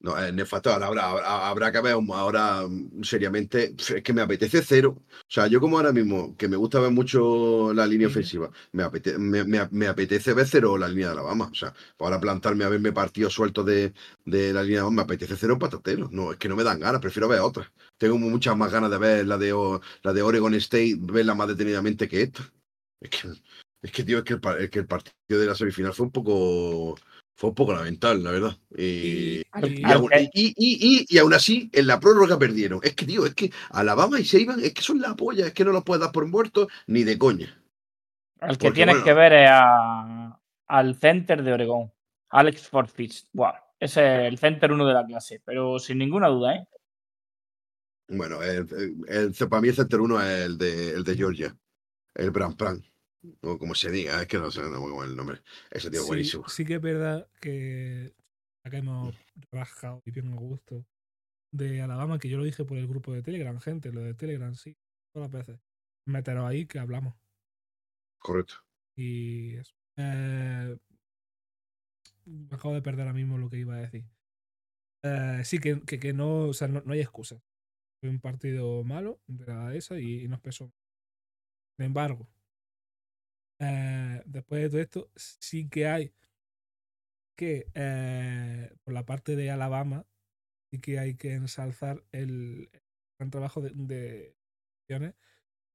A: No, es nefasto. Ahora habrá, habrá- habrá que ver ahora mm, seriamente. Es que me apetece cero. O sea, yo como ahora mismo, que me gusta ver mucho la línea ofensiva, me, apete- me, me- me apetece ver cero la línea de Alabama. O sea, ahora plantarme a verme partidos sueltos de, de la línea de Alabama, me apetece cero patatero. No, es que no me dan ganas, prefiero ver otras. Tengo muchas más ganas de ver la de, la de Oregon State, verla más detenidamente que esta. Es que, es que tío, es que el, par- es que el partido de la semifinal fue un poco. Fue un poco lamentable, la verdad. Y,
C: y-
A: y, y, y- aún así, en la prórroga perdieron. Es que, tío, es que Alabama y Saban es que son la polla, es que no los puedes dar por muertos ni de coña.
B: El que
A: Porque,
B: tienes
A: bueno.
B: que ver es a- al center de Oregón, Alex Forfitz. Wow, ese es el center uno de la clase, pero sin ninguna duda, ¿eh?
A: Bueno, el, el- el- para mí el center uno es el de, el de Georgia, el Bran Pran, o como se diga, es que no sé no me acuerdo el nombre. Ese tío es
C: sí,
A: buenísimo.
C: sí que es verdad que acá hemos rajado y bien a gusto de Alabama, que yo lo dije por el grupo de Telegram, gente, lo de Telegram, sí, todas las veces. Meteros ahí que hablamos.
A: Correcto.
C: Y eso. Eh, me acabo de perder ahora mismo lo que iba a decir. Eh, sí, que, que, que no, o sea, no, no hay excusa. Fue un partido malo de la esa y, y nos pesó. Sin embargo, eh, después de todo esto, sí que hay que, eh, por la parte de Alabama, sí que hay que ensalzar el, gran trabajo de, de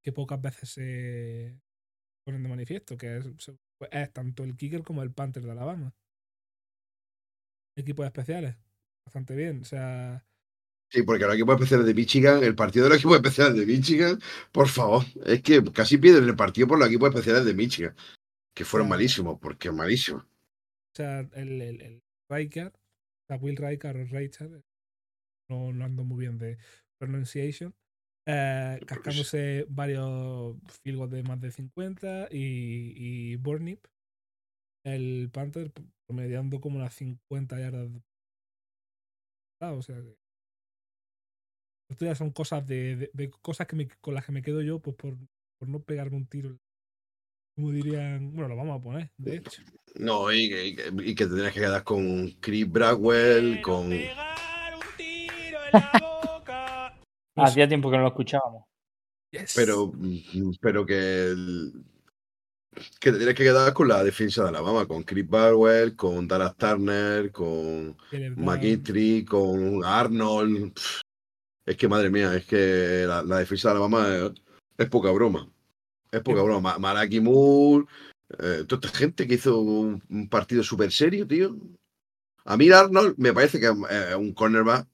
C: que pocas veces se ponen de manifiesto, que es, se- es tanto el kicker como el Panther de Alabama. Equipos especiales, bastante bien. O sea,
A: Sí, porque los equipos especiales de Michigan, el partido de los equipos especiales de Michigan, por favor, es que casi pierden el partido por los equipos especiales de Michigan, que fueron malísimos, porque malísimos.
C: o sea el, el, el Riker, sea, Will Riker o Richard, no, no ando muy bien de pronunciation, eh, cascándose varios field goals de más de 50 y, y Burnip, el Panther, promediando como unas 50 yardas. Ah, o sea que. Esto ya son cosas de, de- de cosas que me- con las que me quedo yo, pues por, por no pegarme un tiro. Como dirían, bueno, lo vamos a poner, de hecho.
A: No, y, que- y que- y que te tienes que quedar con Chris Bradwell, con...
B: Hacía tiempo que no lo escuchábamos.
C: Yes.
A: Pero, pero que, el- que te tienes que quedar con la defensa de Alabama, con Chris Bradwell, con Dallas Turner, con. McKinstry, con Arnold. Pff, Es que madre mía, es que la, la defensa de Alabama es, es poca broma. Es poca
C: Sí.
A: broma. Ma- Malaki Moore, eh, toda esta gente que hizo un, un partido súper serio, tío. A mí Arnold me parece que es un cornerback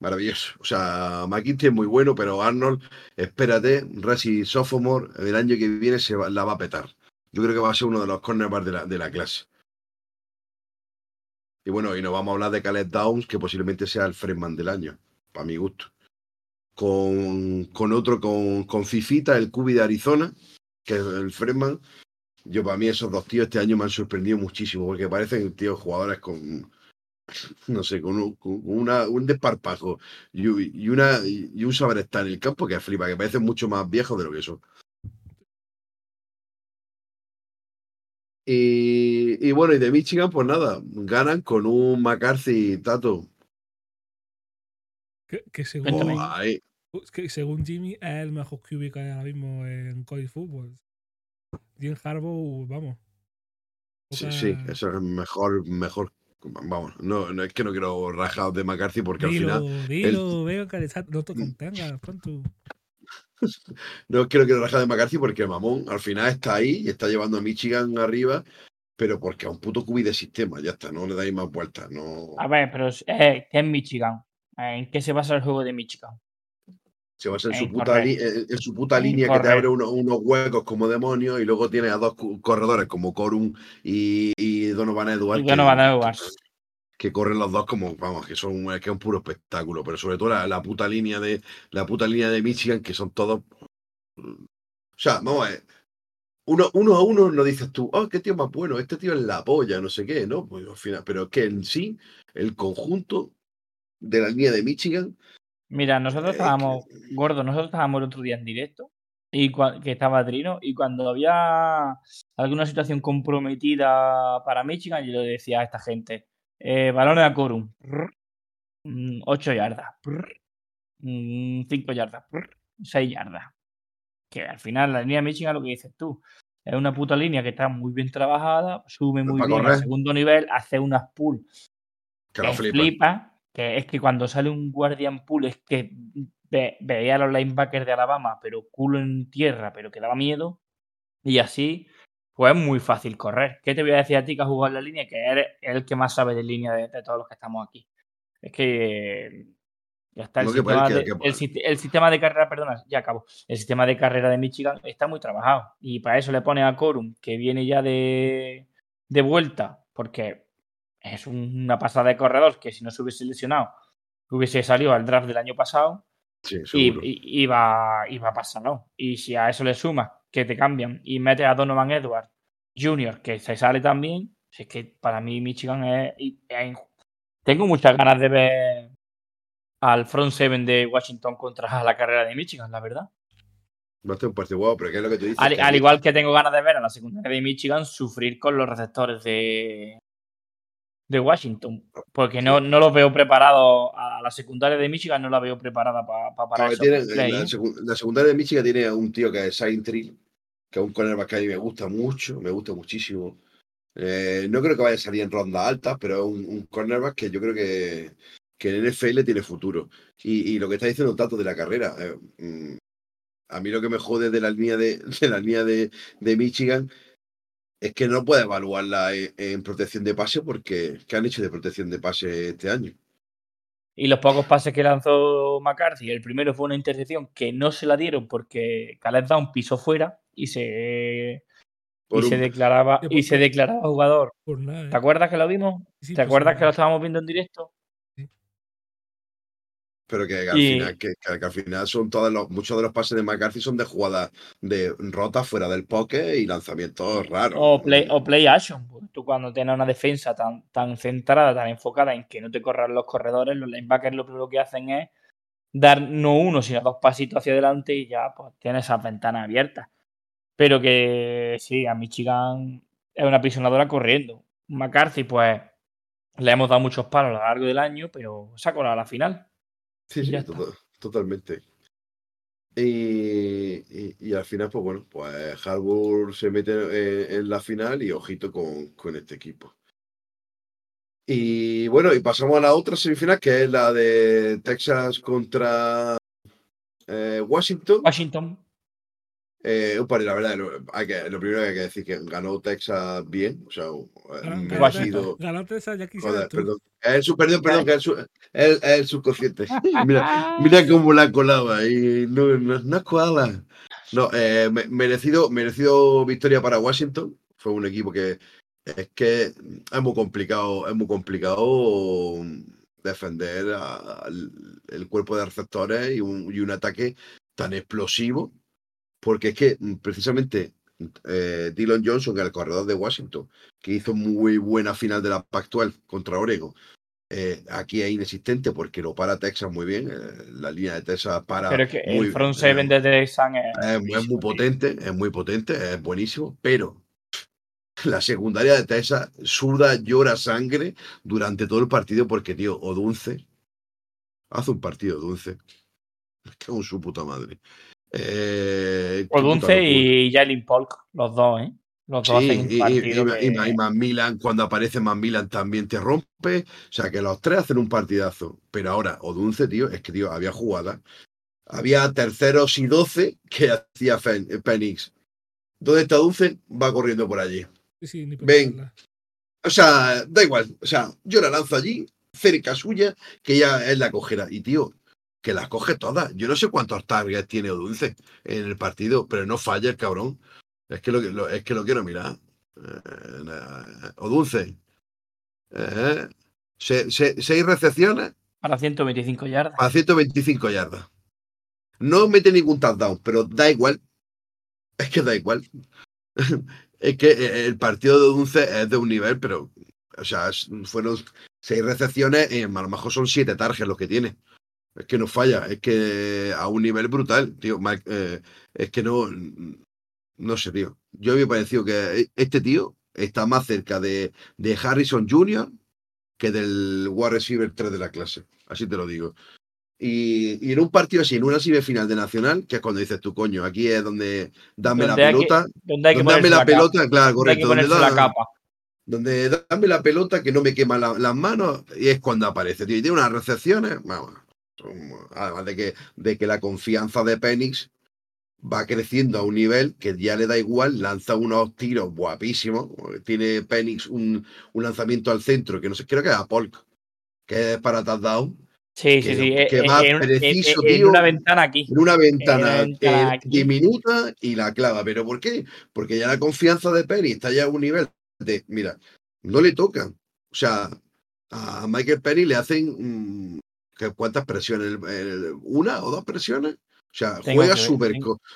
A: maravilloso. O sea, McKinstry es muy bueno, pero Arnold, espérate, Rasi Sophomore, el año que viene se va- la va a petar. Yo creo que va a ser uno de los cornerbacks de la, de la clase. Y bueno, y nos vamos a hablar de Caleb Downs, que posiblemente sea el freshman del año, para mi gusto. Con, con otro, con, con Fifita, el Cubi de Arizona, que es el freshman. Yo, para mí, esos dos tíos este año me han sorprendido muchísimo, porque parecen, tíos, jugadores con, no sé, con, un, con una, un desparpajo y, y una, y un saber estar en el campo que flipa, que parecen mucho más viejos de lo que son. Y, y bueno, y de Michigan, pues nada, ganan con un McCarthy Tato.
C: Que, que según.
A: Oh, ahí.
C: que según Jimmy es el mejor QB que hay ahora mismo en college football. Jim Harbaugh, vamos.
A: Sí,
C: poca-
A: sí, eso es mejor, mejor. Vamos, no, no es que no quiero rajar de McCarthy porque
C: Dilo,
A: al final.
C: dilo, veo que está- no te contengas, pronto.
A: No es que no quiero rajar de McCarthy porque el mamón al final está ahí y está llevando a Michigan arriba, pero porque a un puto cubi de sistema, ya está, no le dais más vueltas. No,
B: A ver, pero es- que es Michigan. ¿En qué se basa el juego de Michigan?
A: se basa en su puta, en- su puta línea que te abre uno- unos huecos como demonios y luego tiene a dos corredores como Corum y, y Donovan Edwards.
B: Y
A: que-
B: Donovan Edwards.
A: que corren los dos como, vamos, que son que es un puro espectáculo, pero sobre todo la, la, puta línea de la puta línea de Michigan, que son todos. O sea, vamos a ver. Uno, uno a uno no dices tú, oh, qué tío más bueno, este tío es la polla, no sé qué, ¿no? Pues al final, pero es que en sí, el conjunto de la línea de Michigan.
B: Mira, nosotros estábamos, gordo, nosotros estábamos el otro día en directo y que estaba Trino, y cuando había alguna situación comprometida para Michigan, yo le decía a esta gente, eh, balones a Corum, 8 mm, yardas, 5 mm, yardas, 6 yardas. Que al final la línea de Michigan, lo que dices tú, es una puta línea que está muy bien trabajada, sube muy bien al segundo nivel, hace unas pulls
A: que, que
B: flipa. Que es que cuando sale un guardian pool es que veía a los linebackers de Alabama, pero culo en tierra, pero que daba miedo. Y así, pues es muy fácil correr. ¿Qué te voy a decir a ti que has jugado en la línea? Que eres el que más sabe de línea de, todos los que estamos aquí. Es que ya está. El, sistema, de, el, sistema, de, carrera, perdona, ya acabo. El sistema de carrera de Michigan está muy trabajado. Y para eso le pone a Corum, que viene ya de, de vuelta, porque es una pasada de corredor que si no se hubiese lesionado, hubiese salido al draft del año pasado y, va, a pasar, ¿no? Y si a eso le sumas que te cambian y metes a Donovan Edwards Jr., que se sale también, es que para mí Michigan es, Tengo muchas ganas de ver al front seven de Washington contra la carrera de Michigan, la verdad.
A: No te parece guapo, pero ¿qué es lo que tú dices?
B: Al, igual que tengo ganas de ver a la secundaria de Michigan sufrir con los receptores de, de Washington, porque no, no los veo preparados, a la secundaria de Michigan no la veo preparada para para eso.
A: la, secundaria de Michigan tiene a un tío que es Saintry, que es un cornerback que a mí me gusta mucho, me gusta muchísimo. Eh, no creo que vaya a salir en ronda alta, pero es un, cornerback que yo creo que, que en NFL tiene futuro. Y, lo que está diciendo tanto de la carrera, eh, mm, a mí lo que me jode de la línea de, de la línea de, de Michigan es que no puede evaluarla en, protección de pase porque ¿qué han hecho de protección de pase este año?
B: Y los pocos pases que lanzó McCarthy, el primero fue una intercepción que no se la dieron porque Caleb un piso fuera y se y se declaraba y se declaraba jugador. ¿Te ¿eh? acuerdas que lo vimos? ¿Te acuerdas que lo estábamos viendo en directo?
A: Pero que al, final, que, al final son todos los, muchos de los pases de McCarthy son de jugadas de rotas fuera del poke y lanzamientos raros.
B: O play, o play action. Pues. Tú cuando tienes una defensa tan, tan centrada, tan enfocada en que no te corran los corredores, los linebackers lo primero que hacen es dar no uno, sino dos pasitos hacia adelante y ya pues tienes esas ventanas abiertas. Pero que sí, a Michigan es una aprisionadora corriendo. McCarthy, pues le hemos dado muchos palos a lo largo del año, pero se ha colado a la final.
A: Sí, sí, totalmente. Y, y, al final, pues bueno, pues Harbour se mete en, la final y ojito con, con, este equipo. Y bueno, y pasamos a la otra semifinal, que es la de Texas contra eh, Washington.
B: Washington.
A: Eh, la verdad, lo, primero que hay que decir que ganó Texas bien. O sea,
C: ganó, Texas, ya
A: quisiera Perdón, el, perdón, perdón, que es el, el, subconsciente. mira, mira cómo la colaba ahí. No, no, no es. No, eh, merecido, merecido victoria para Washington. Fue un equipo que es que es muy complicado, es muy complicado defender el cuerpo de receptores y un, y un ataque tan explosivo porque es que mm, precisamente eh, Dylan Johnson, el corredor de Washington, que hizo muy buena final de la Pactual contra Oregon, eh, aquí es inexistente porque lo para Texas muy bien. Eh, la línea de Texas para.
B: Pero que muy, el front seven de Texas
A: es, muy potente, es muy potente, es buenísimo, pero la secundaria de Texas suda, llora sangre durante todo el partido porque, tío, o Dulce hace un partido Dulce. Es que es su puta madre. Eh,
B: Odunce y Jalen Polk, los dos, ¿eh? Los dos
A: hacen un partido y, y, cuando aparece Milan también te rompe. O sea que los tres hacen un partidazo. Pero ahora, Odunce, tío, es que, tío, había jugada. Había terceros y doce que hacía Phoenix. ¿Dónde está Odunce? Va corriendo por allí. Ven. O sea, da igual. O sea, yo la lanzo allí, cerca suya, que ya es la cojera. Y, tío, que las coge todas. Yo no sé cuántos targets tiene Odunce en el partido, pero no falla el cabrón. Es que lo, es que lo quiero mirar. Eh, Odunce. Eh, Se- se- seis recepciones
B: Para 125 yardas.
A: a 125 yardas. No mete ningún touchdown, pero da igual. Es que da igual. es que eh, el partido de Dunce es de un nivel, pero. O sea, fueron seis recepciones y a lo mejor son siete targets los que tiene. Es que no falla, es que a un nivel brutal, tío. Mike, eh, es que no. No sé, tío. Yo me he parecido que este tío está más cerca de, de Harrison Jr. que del wide receiver 3 de la clase. Así te lo digo. Y, y en un partido así, en una semifinal de Nacional, que es cuando dices tú, coño, aquí es donde dame la
B: que-
A: pelota,
B: Donde hay que
A: donde dame la,
B: capa.
A: pelota, claro, correcto, donde,
B: ponerse la
A: da-
B: capa.
A: donde dame la pelota que no me quema la- las manos y es cuando aparece, tío. Y tiene unas recepciones, vamos, además de que, de que la confianza de Penix va creciendo a un nivel que ya le da igual, lanza unos tiros guapísimos. Tiene Penix un, un lanzamiento al centro, que no sé, creo que es a Polk, que es para touchdown,
B: Sí,
A: que-
B: sí, sí. eh,
A: que
B: eh,
A: va
B: en, en-
A: preciso,
B: en
A: tío.
B: una ventana aquí.
A: en una ventana
B: Eh,
A: eh, diminuta y la clava. ¿Pero por qué? Porque ya la confianza de Penny está ya a un nivel de, mira, no le tocan. O sea, a Michael Penny le hacen mm, ¿qué- ¿cuántas presiones? ¿Una o dos presiones? O sea,
B: Tengo
A: juega súper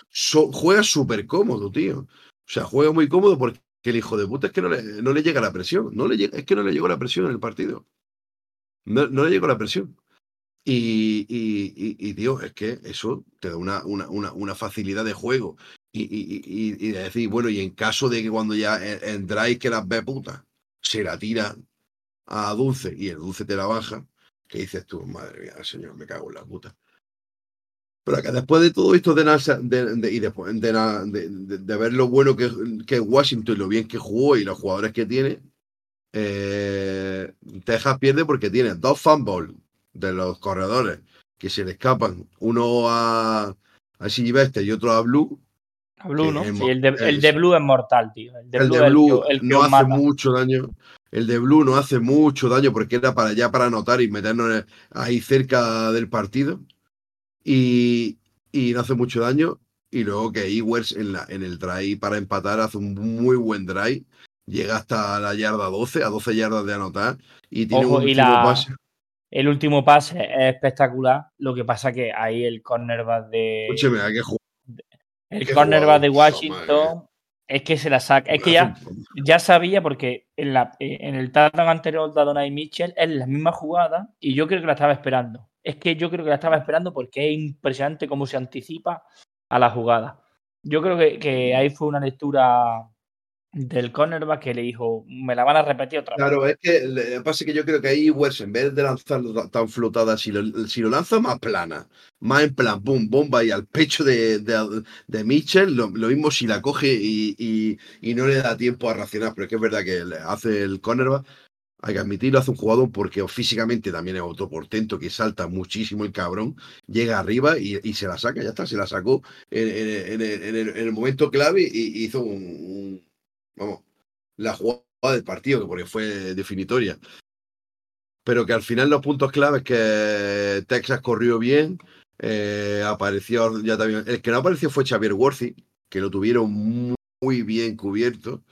A: so- juega súper cómodo, tío. O sea, juega muy cómodo porque el hijo de puta es que no le, no le llega la presión. No le llega, es que no le llegó la presión en el partido. No, no le llegó la presión. Y, y, y, es que eso te da una, una, una, una facilidad de juego. Y, de decir, bueno, y en caso de que cuando ya en, en drive que las ve puta, se la tira a Dulce y el Dulce te la baja, que dices tú, madre mía, señor, me cago en la puta. Pero que después de todo esto de, Nasa- de- y después de, de- ver lo bueno que, que Washington y lo bien que jugó y los jugadores que tiene, eh, Texas pierde porque tiene dos fumbles de los corredores que se le escapan, uno a, a Silvestre y otro a Blue.
B: A Blue,
A: que
B: ¿no?
A: es
B: Sí, el de, el de
A: es-
B: Blue es mortal, tío. El de
A: el
B: Blue,
A: de Blue
B: que- el que
A: no hace
B: mata.
A: mucho daño. El de Blue no hace mucho daño porque era para ya para anotar y meternos ahí cerca del partido. Y, y no hace mucho daño. Y luego que Ewers en, la, en el drive para empatar hace un muy buen drive. Llega hasta la yarda 12, a 12 yardas de anotar. Y tiene
B: Ojo,
A: un
B: y
A: último
B: la-
A: pase.
B: El último pase es espectacular. Lo que pasa que ahí el cornerback de.
A: Escúcheme, hay que jugar.
B: El cornerback de Washington es que se la saca. Es que ya, ya sabía porque en, la, eh, en el touchdown anterior de Adonai Mitchell es la misma jugada y yo creo que la estaba esperando. Es que yo creo que la estaba esperando porque es impresionante cómo se anticipa a la jugada. Yo creo que, que ahí fue una lectura del cornerback que le dijo, me la van a repetir otra vez.
A: Claro, es que pasa es que yo creo que ahí Ewers, en vez de lanzarlo tan flotada, si lo, si lo lanza más plana, más en plan, boom, bomba y al pecho de, de, Mitchell, lo, mismo si la coge y, y- y no le da tiempo a reaccionar, pero es que es verdad que hace el cornerback, hay que admitirlo, hace un jugador porque físicamente también es autoportento, que salta muchísimo el cabrón, llega arriba y, y se la saca, ya está, se la sacó en, en- el, en el- en el momento clave y hizo un- vamos, la jugada del partido, que porque fue definitoria. Pero que al final los puntos claves que Texas corrió bien, eh, apareció ya también. El que no apareció fue Xavier Worthy, que lo tuvieron muy, bien cubierto.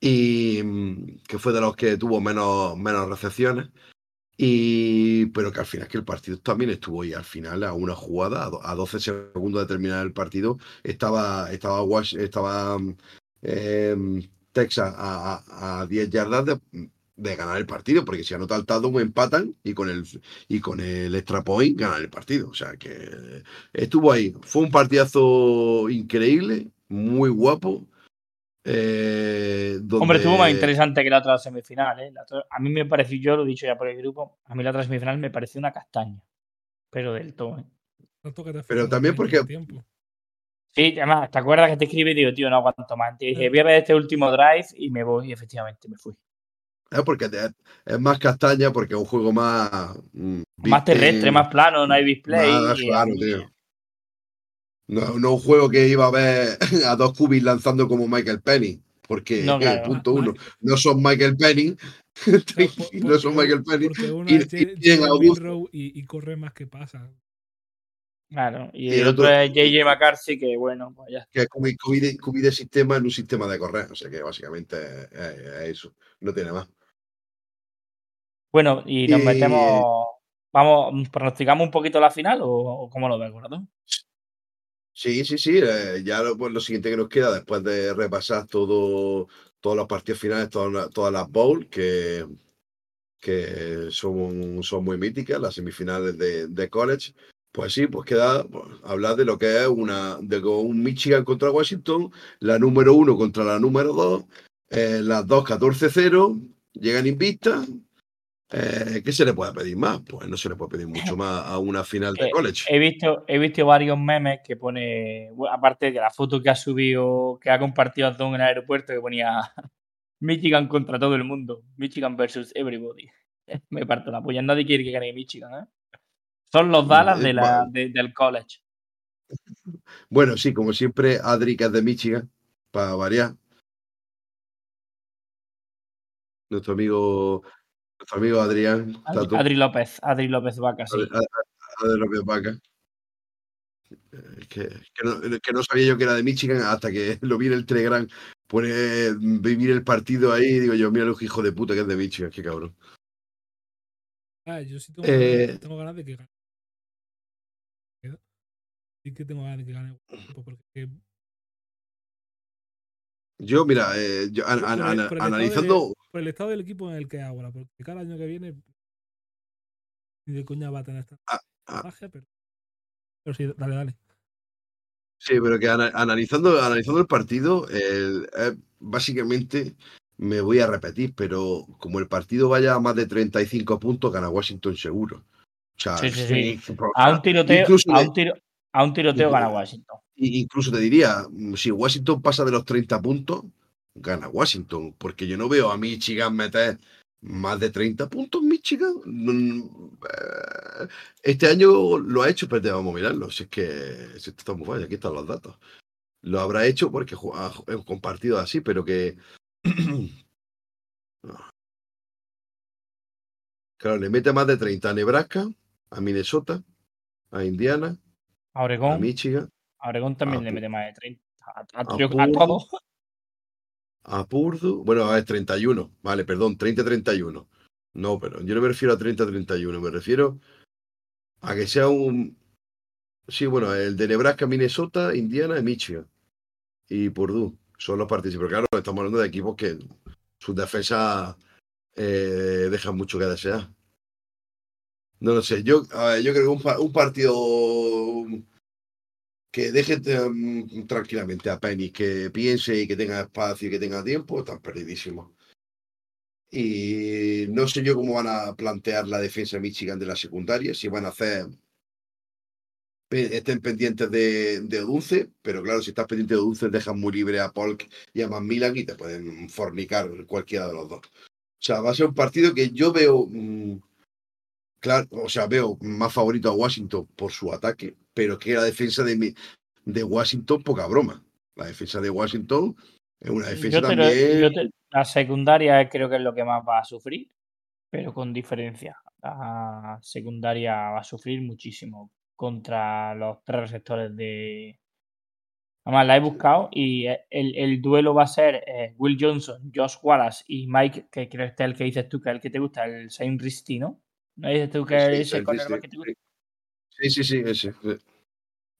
A: Y mm, que fue de los que tuvo menos, menos recepciones. Y, pero que al final que el partido también estuvo y al final a una jugada, a, do- a 12 segundos de terminar el partido, estaba, estaba, estaba em, Texas a, a- a 10 yardas de, de ganar el partido, porque si anota el touchdown empatan y con el y con el extra point ganan el partido. O sea que estuvo ahí. Fue un partidazo increíble, muy guapo. eh,
B: Hombre, estuvo más interesante que la otra semifinal. ¿eh? La otra- a mí me pareció, yo lo he dicho ya por el grupo, a mí la otra semifinal me pareció una castaña. Pero del todo. ¿eh?
A: Pero también porque-
C: tiempo.
B: Sí, además, ¿te acuerdas que te escribí y digo, tío, no aguanto más? Te dije, voy a ver este último drive y me voy, y efectivamente me fui.
A: eh, porque te- es más castaña, porque es un juego más. mm,
B: Más terrestre, más plano, no hay display.
A: Más
B: y-
A: claro, tío. No, no un juego que iba a ver a dos cubis lanzando como Michael Penny. Porque,
B: No,
A: eh,
B: claro.
A: punto uno, no son Michael Penny.
C: No, por-
A: no son
C: porque-
A: Michael Penny.
C: Porque uno es
A: y,
C: y corre más que pasa.
B: Claro, y,
A: Y
B: el
A: el
B: otro
A: otro-
B: es JJ McCarthy, que bueno, pues ya.
A: Que es de, sistema en un sistema de correr. O sea que básicamente es, es- es eso. No tiene más.
B: Bueno, y nos
A: Y-
B: metemos. Vamos, pronosticamos un poquito la final o, o cómo lo ves, Gordon?
A: Sí, sí, sí. eh, ya lo, pues, lo siguiente que nos queda después de repasar todo, todos los partidos finales, todas, las- todas las bowls que, que son, son muy míticas, las semifinales de, de college. Pues sí, pues queda pues, hablar de lo que es una de un Michigan contra Washington, la número uno contra la número dos, eh, las dos 14-0, llegan invictas. Eh, ¿Qué se le puede pedir más? Pues no se le puede pedir mucho más a una final de
B: Eh,
A: college.
B: He visto, he visto varios memes que pone, aparte de la foto que ha subido, que ha compartido Azón en el aeropuerto, que ponía Michigan contra todo el mundo, Michigan versus everybody. Me parto la polla, nadie quiere que gane Michigan, ¿eh? Son los Dallas de la, de- del college.
A: Bueno, sí, como siempre, Adri, que es de Michigan, para variar. Nuestro amigo, nuestro amigo Adrián,
B: Adri, López, Adri López Vaca, sí.
A: Adri- Adri López Vaca. Eh, Que, que no, que no sabía yo que era de Michigan hasta que lo vi en el Telegram. Pone vivir el partido ahí y digo yo, mira los hijo de puta que es de Michigan, qué cabrón.
C: Ah, yo sí tengo,
A: Eh,
C: ganas, tengo ganas de que gane. Sí que tengo ganas de que gane. Porque
A: Yo, mira, eh, yo, an-
C: Por
A: an-
C: el-
A: ana-
C: por el estado
A: analizando,
C: por el estado del equipo en el que ahora, porque cada año que viene ni de coña va a tener esta
A: Ah, ah.
C: magia, pero, pero sí, dale, dale.
A: Sí, pero que ana- analizando, analizando el partido, el- eh, básicamente me voy a repetir, pero como el partido vaya a más de 35 puntos, gana Washington seguro. O sea,
B: Sí, sí,
A: sí,
B: A un tiroteo,
A: incluso,
B: a
A: le-
B: un tiro, a un tiroteo gana Washington.
A: incluso te diría, mm, si Washington pasa de los 30 puntos, gana Washington, porque yo no veo a Michigan meter más de 30 puntos Michigan. Mm, eh, Este año lo ha hecho, pero te vamos a mirarlo. Si es que si está muy fácil, aquí están los datos. Lo habrá hecho porque ha ha compartido así, pero que. claro, le mete más de 30 a Nebraska, a Minnesota, a Indiana,
B: A
A: a
B: Oregón,
A: Michigan,
B: a Oregón también
A: a
B: le mete más de 30. A, a-
A: a
B: yo- a
A: Purdue,
B: todos.
A: a Purdue. Bueno, es 31. Vale, perdón, 30-31. No, pero yo no me refiero a 30-31, me refiero a que sea un. Sí, bueno, el de Nebraska, Minnesota, Indiana y Michigan. Y Purdue. Son los partidos. Pero claro, estamos hablando de equipos que sus defensas eh, dejan mucho que desear. No lo sé. Yo, ver, yo creo que un, pa- un partido que deje mm, tranquilamente a Penny, que piense y que tenga espacio y que tenga tiempo, están perdidísimos. Y no sé yo cómo van a plantear la defensa de Michigan de la secundaria, si van a hacer estén pendientes de, Dulce, pero claro, si estás pendiente de Dulce, dejan muy libre a Polk y a Macmillan y te pueden fornicar cualquiera de los dos. O sea, va a ser un partido que yo veo, mm, claro, o sea, veo más favorito a Washington por su ataque, pero que la defensa de, mi- de Washington, poca broma. La defensa de Washington es una defensa
B: Yo te lo-
A: también.
B: yo te- la secundaria creo que es lo que más va a sufrir, pero con diferencia. La secundaria va a sufrir muchísimo contra los tres receptores de. Además, la he buscado y el, el duelo va a ser eh, Will Johnson, Josh Wallace y Mike, que creo que este es el que dices tú, que es el que te gusta, el Saint Risti, ¿no? ¿No dices tú que
A: Sí,
B: es ese
A: Disney,
B: que te gusta?
A: sí, sí, sí, ese. sí.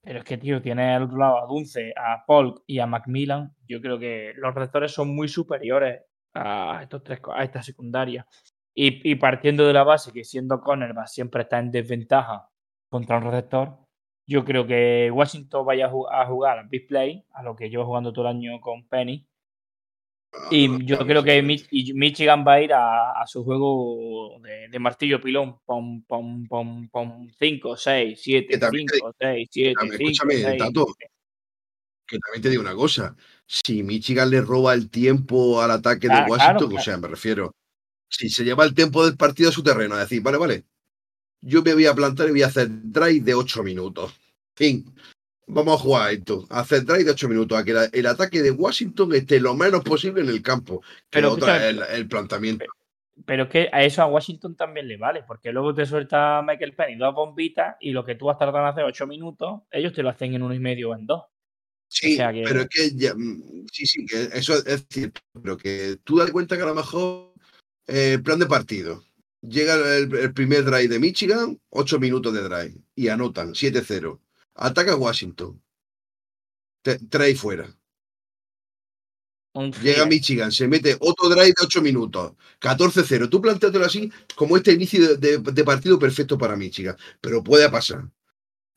B: Pero es que, tío, tiene al otro lado a Dunce, a Polk y a Macmillan. Yo creo que los receptores son muy superiores a estos tres, a esta secundaria. Y, y partiendo de la base que siendo cornerback siempre está en desventaja contra un receptor, yo creo que Washington vaya a, ju- a jugar a Big Play, a lo que llevo jugando todo el año con Penny. Y yo creo que Michigan va a ir a, a su juego de, de martillo pilón. Pom, pom, pom, pom. 5, 6, 7,
A: Que también te
B: 5, 6, 7,
A: Escúchame,
B: 5,
A: escúchame,
B: 6.
A: Tato, que también te digo una cosa. Si Michigan le roba el tiempo al ataque de
B: Claro,
A: Washington,
B: claro,
A: o
B: claro.
A: sea, me refiero, si se lleva el tiempo del partido a su terreno, a decir, vale, vale, yo me voy a plantar y voy a hacer drive de 8 minutos. Fin. Vamos a jugar esto, a hacer drive de 8 minutos, a que la- el ataque de Washington esté lo menos posible en el campo. Que
B: Pero,
A: otra es
B: escúchame,
A: el, el planteamiento.
B: Pero es que a eso a Washington también le vale, porque luego te suelta Michael Penny dos bombitas y lo que tú vas a tardar en hacer ocho minutos, ellos te lo hacen en uno y medio o en dos.
A: Sí,
B: sea que-
A: pero es que ya, mm, sí, sí, que eso es cierto, pero que tú das cuenta que a lo mejor eh, plan de partido. llega el, el primer drive de Michigan, 8 minutos de drive, y anotan 7-0. Ataca Washington. Te- trae fuera. Llega. Michigan, se mete otro drive de 8 minutos. 14-0. Tú planteatelo así como este inicio de, de- de partido perfecto para Michigan. Pero puede pasar.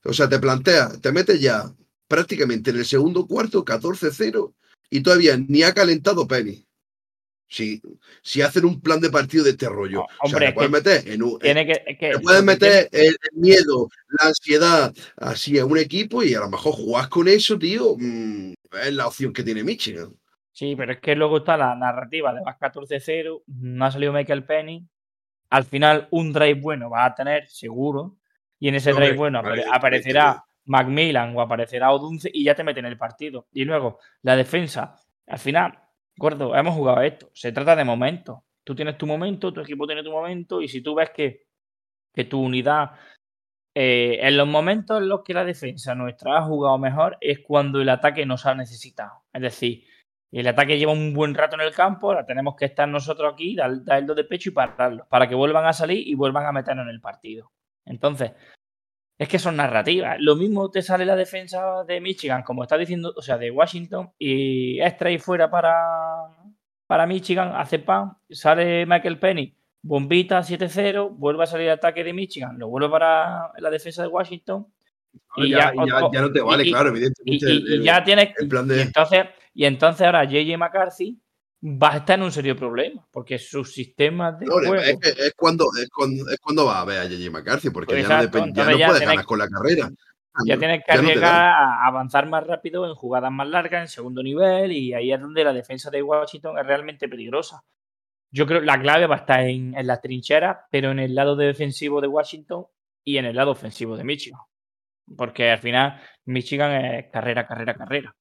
A: O sea, te planteas, te metes ya prácticamente en el segundo cuarto, 14-0, y todavía ni ha calentado Penny. Si, si hacen un plan de partido de este rollo.
B: No,
A: o sea,
B: hombre,
A: te
B: es
A: puedes meter en un.
B: Tiene que, es que
A: te puedes
B: lo que
A: meter el, el miedo, la ansiedad, así en un equipo y a lo mejor jugás con eso, tío. mm, es la opción que tiene Michigan.
B: Sí, pero es que luego está la narrativa de vas 14-0, no ha salido Michael Penny. Al final, un drive bueno va a tener, seguro. Y en ese
A: Hombre,
B: drive bueno
A: vale,
B: apare- aparecerá Macmillan o aparecerá Odunce y ya te meten el partido. Y luego, la defensa. Al final, gordo, hemos jugado esto. Se trata de momentos. Tú tienes tu momento, tu equipo tiene tu momento. Y si tú ves que, que tu unidad eh, en los momentos en los que la defensa nuestra ha jugado mejor es cuando el ataque nos ha necesitado. Es decir, el ataque lleva un buen rato en el campo, ahora tenemos que estar nosotros aquí, dar, darlo de pecho y pararlo, para que vuelvan a salir y vuelvan a meternos en el partido. Entonces, es que son narrativas. Lo mismo te sale la defensa de Michigan, como está diciendo, o sea, de Washington, y es trade fuera para, para Michigan, hace pan, sale Michael Penny, bombita 7-0, vuelve a salir el ataque de Michigan, lo vuelve para la defensa de Washington.
A: No,
B: Y
A: ya,
B: ya-
A: ya- ya no te
B: y-
A: vale,
B: y-
A: claro,
B: Y,
A: evidentemente.
B: y- y
A: el-
B: ya tienes.
A: el plan
B: y
A: de-
B: entonces, y entonces ahora JJ McCarthy va a estar en un serio problema, porque sus sistemas de
A: No,
B: juego.
A: es, que es cuando, es, cuando, es cuando va a ver a J.J. McCarthy, porque
B: Pues
A: ya no,
B: exacto,
A: ya no puedes ganar con la carrera.
B: Ya
A: No,
B: tienes que
A: no
B: arriesgar
A: da.
B: a avanzar más rápido en jugadas más largas, en segundo nivel, y ahí es donde la defensa de Washington es realmente peligrosa. Yo creo que la clave va a estar en, en las trincheras, pero en el lado defensivo de Washington y en el lado ofensivo de Michigan. Porque al final Michigan es carrera, carrera, carrera.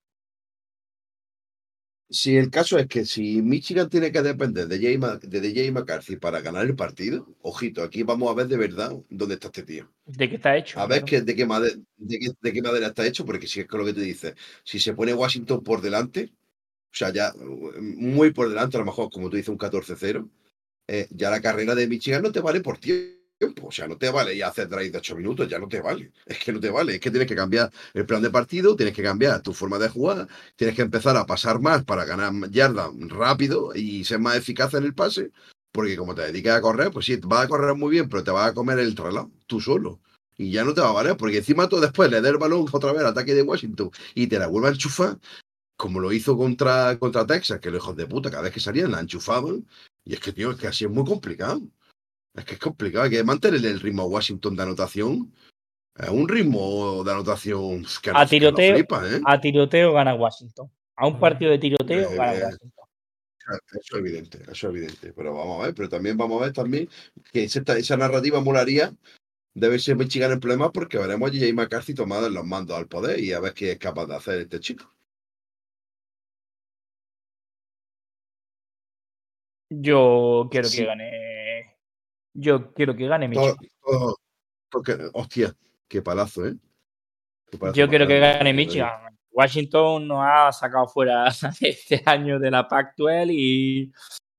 A: Si el caso es que si Michigan tiene que depender de. Ma- de J.J. McCarthy para ganar el partido, ojito, aquí vamos a ver de verdad dónde está este tío.
B: ¿De qué está hecho?
A: A ver
B: Claro.
A: que, de, qué madera, de, qué, de qué madera está hecho, porque si es lo que tú dices, si se pone Washington por delante, o sea, ya muy por delante, a lo mejor, como tú dices, un 14-0, eh, ya la carrera de Michigan no te vale por tiempo. O sea, no te vale ya hacer drive de 8 minutos, ya no te vale. Es que no te vale. Es que tienes que cambiar el plan de partido, tienes que cambiar tu forma de jugar, tienes que empezar a pasar más para ganar yardas rápido y ser más eficaz en el pase. Porque como te dedicas a correr, pues sí, vas a correr muy bien, pero te vas a comer el reloj tú solo. Y ya no te va a valer, porque encima tú después le des el balón otra vez al ataque de Washington y te la vuelve a enchufar, como lo hizo contra, contra Texas, que los hijos de puta, cada vez que salían la enchufaban. Y es que, tío, es que así es muy complicado. Es que es complicado, hay que mantener el ritmo a Washington de anotación. Es un ritmo de anotación que
B: A
A: no- que no
B: tiroteo,
A: flipa, ¿eh?
B: A tiroteo gana Washington. A un partido de tiroteo
A: Eh,
B: gana
A: eh,
B: Washington.
A: Eso es evidente, eso es evidente. Pero vamos a ver, pero también vamos a ver también que esa, esa narrativa molaría de verse Michigan en problemas porque veremos a J.J. McCarthy tomado en los mandos al poder y a ver qué es capaz de hacer este chico.
B: Yo quiero
A: Sí.
B: que gane. Yo quiero que gane
A: Todo-
B: Michigan.
A: todo- todo que- hostia, qué palazo, ¿eh? Qué palazo
B: Yo quiero que gane. Michigan. Washington nos ha sacado fuera este año de la Pac-12 y,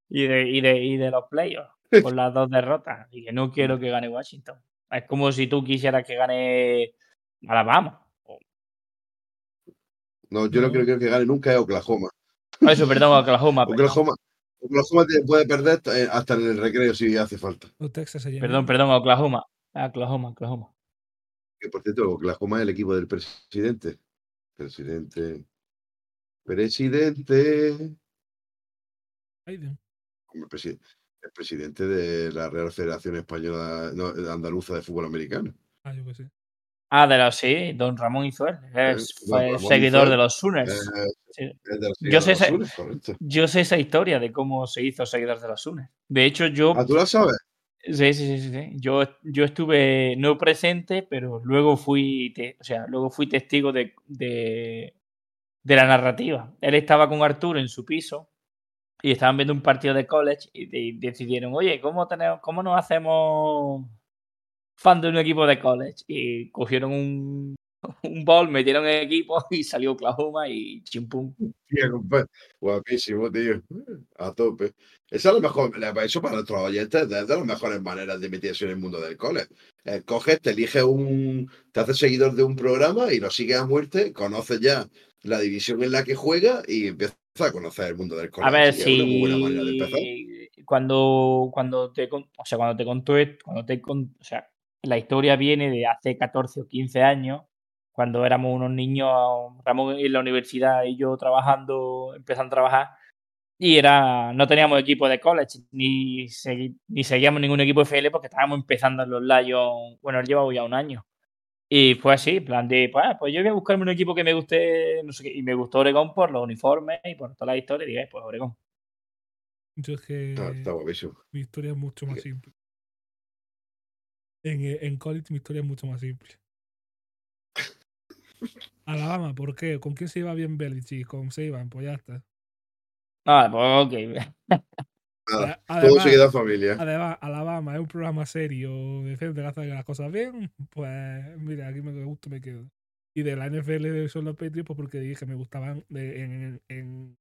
B: y, de, y, de, y de los playoffs con las dos derrotas. Y que no quiero que gane Washington. Es como si tú quisieras que gane Alabama.
A: No, yo no
C: No.
A: creo que gane nunca es Oklahoma.
B: Eso, perdón, Oklahoma. Perdón,
A: Oklahoma, Oklahoma te puede perder eh, hasta en el recreo si hace falta.
B: Perdón, perdón, Oklahoma. Oklahoma, Oklahoma.
A: Que por cierto, Oklahoma es el equipo del presidente. Presidente. Presidente.
C: Biden.
A: como el, presi- el presidente de la Real Federación Española no, Andaluza de Fútbol Americano.
C: Ah, yo que sé.
B: Ah, de los sí, Don Ramón Izuel. Es,
A: Don
B: fue
A: Ramón
B: seguidor
A: Izuel,
B: de los Sooners.
A: Eh, es
B: Yo sé. Yo esa historia de cómo se hizo seguidor de los Sooners. De hecho, yo
A: Ah, ¿tú la sabes?
B: Sí, sí, sí, sí. Yo, yo estuve no presente, pero luego fui, te- o sea, luego fui testigo de, de, de la narrativa. Él estaba con Arturo en su piso y estaban viendo un partido de college y, y decidieron, oye, ¿cómo, tenemos, ¿cómo nos hacemos fan de un equipo de college? Y cogieron un, un ball, metieron equipo y salió Oklahoma y chimpum.
A: Guapísimo, tío. A tope. Esa es lo mejor, eso para nuestros oyentes es de las mejores maneras de meterse en el mundo del cole. Eh, coges, te eliges un, te haces seguidor de un programa y lo sigues a muerte, conoces ya la división en la que juega y empiezas a conocer el mundo del cole.
B: A ver si cuando, cuando te, o sea, cuando te contó, cuando te, o sea, la historia viene de hace 14 o 15 años cuando éramos unos niños, Ramón en la universidad y yo trabajando, empezando a trabajar, y era, no teníamos equipo de college, ni, ni seguíamos ningún equipo de FL porque estábamos empezando en los Lions, bueno, él llevaba ya un año. Y fue así, en plan de, pues, pues, yo voy a buscarme un equipo que me guste, no sé qué, y me gustó Oregón por los uniformes y por toda la historia, y dije, pues Oregón.
C: Yo es que
A: está,
C: mi historia es mucho más simple. En, en college mi historia es mucho más simple. Alabama, ¿por qué? ¿Con quién se iba bien Belichick? Con Seiban, pues ya está.
B: Ah, pues ok.
A: todo se queda familia.
C: Además, Alabama es un programa serio, de gente que hace las cosas bien, pues mira, aquí me gusta me quedo. Y de la NFL son los Patriots, pues porque dije que me gustaban en, en,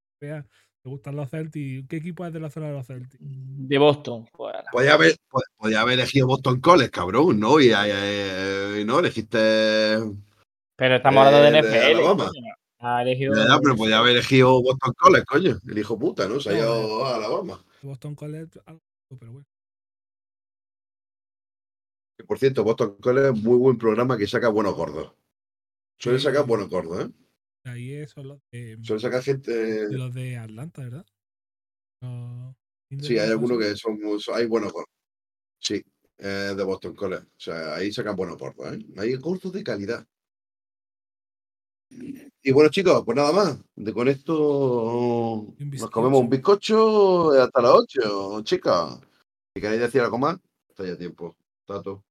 C: me gustan los Celtics. ¿Qué equipo es de la zona de los Celtics?
B: De Boston.
A: Pues, podía, haber, podía haber elegido Boston College, cabrón, ¿no? Y, y no elegiste
B: pero estamos hablando de, NFL.
A: Alabama. Ha elegido. Ya, pero podía haber elegido Boston College, coño. El hijo puta, ¿no? Se ha ido a Alabama.
C: Boston College, pero bueno.
A: Por cierto, Boston College es muy buen programa que saca buenos gordos. Suele sacar buenos gordos, ¿eh?
C: Ahí son los de.
A: Suele sacar gente.
C: Los de Atlanta, ¿verdad?
A: sí, hay algunos que son. Hay buenos gordos. Sí, eh, de Boston College. O sea, ahí sacan buenos gordos, ¿eh? Hay gordos de calidad. Y bueno, chicos, pues nada más. De con esto nos comemos un bizcocho hasta las 8, chicas. Si queréis decir algo más, está ya tiempo. Tato.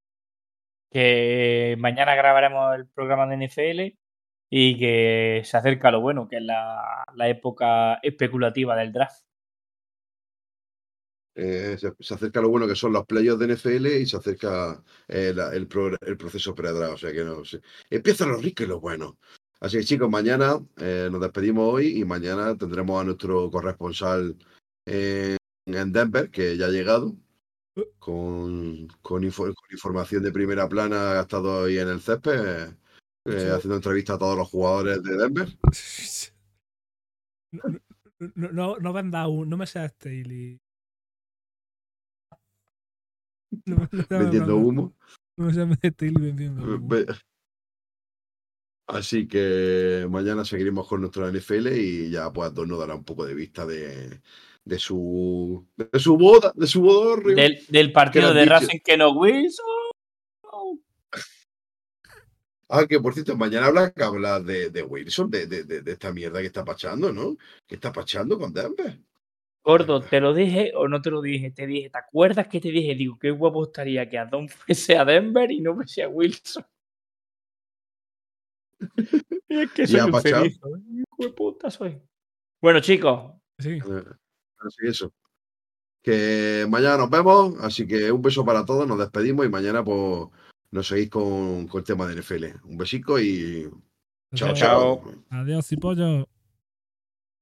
B: Que mañana grabaremos el programa de NFL y que se acerca lo bueno, que es la, época especulativa del draft.
A: Eh, se, acerca lo bueno que son los playoffs de NFL y se acerca eh, el, proceso pre-draft. O sea que no sé. Empiezan los ricos y los buenos. Así que chicos, mañana eh, nos despedimos hoy y mañana tendremos a nuestro corresponsal en, Denver, que ya ha llegado, con, con, información de primera plana, ha estado ahí en el césped, eh, haciendo entrevistas a todos los jugadores de Denver.
C: No, no, no, no, no me seas Staley.
A: vendiendo humo.
C: No me seas Staley vendiendo humo.
A: Así que mañana seguiremos con nuestro NFL y ya pues nos dará un poco de vista de, de su de su boda, de su boda
B: del, del, partido de Racing que no Wilson.
A: Ah, que por cierto, mañana habla, habla de, de Wilson, de, de, de, esta mierda que está pachando, ¿no? Que está pachando con Denver.
B: Gordo, ¿te lo dije o no te lo dije? Te dije, ¿te acuerdas que te dije? Digo, qué guapo estaría que Adon fuese a Denver y no fuese a Wilson. es que soy un feliz. De puta soy. Bueno, chicos.
C: Sí.
A: Eh, así eso. Que mañana nos vemos, así que un beso para todos, nos despedimos y mañana pues nos seguís con, con el tema de NFL. Un besico y
B: chao. chao.
C: Adiós y pollo.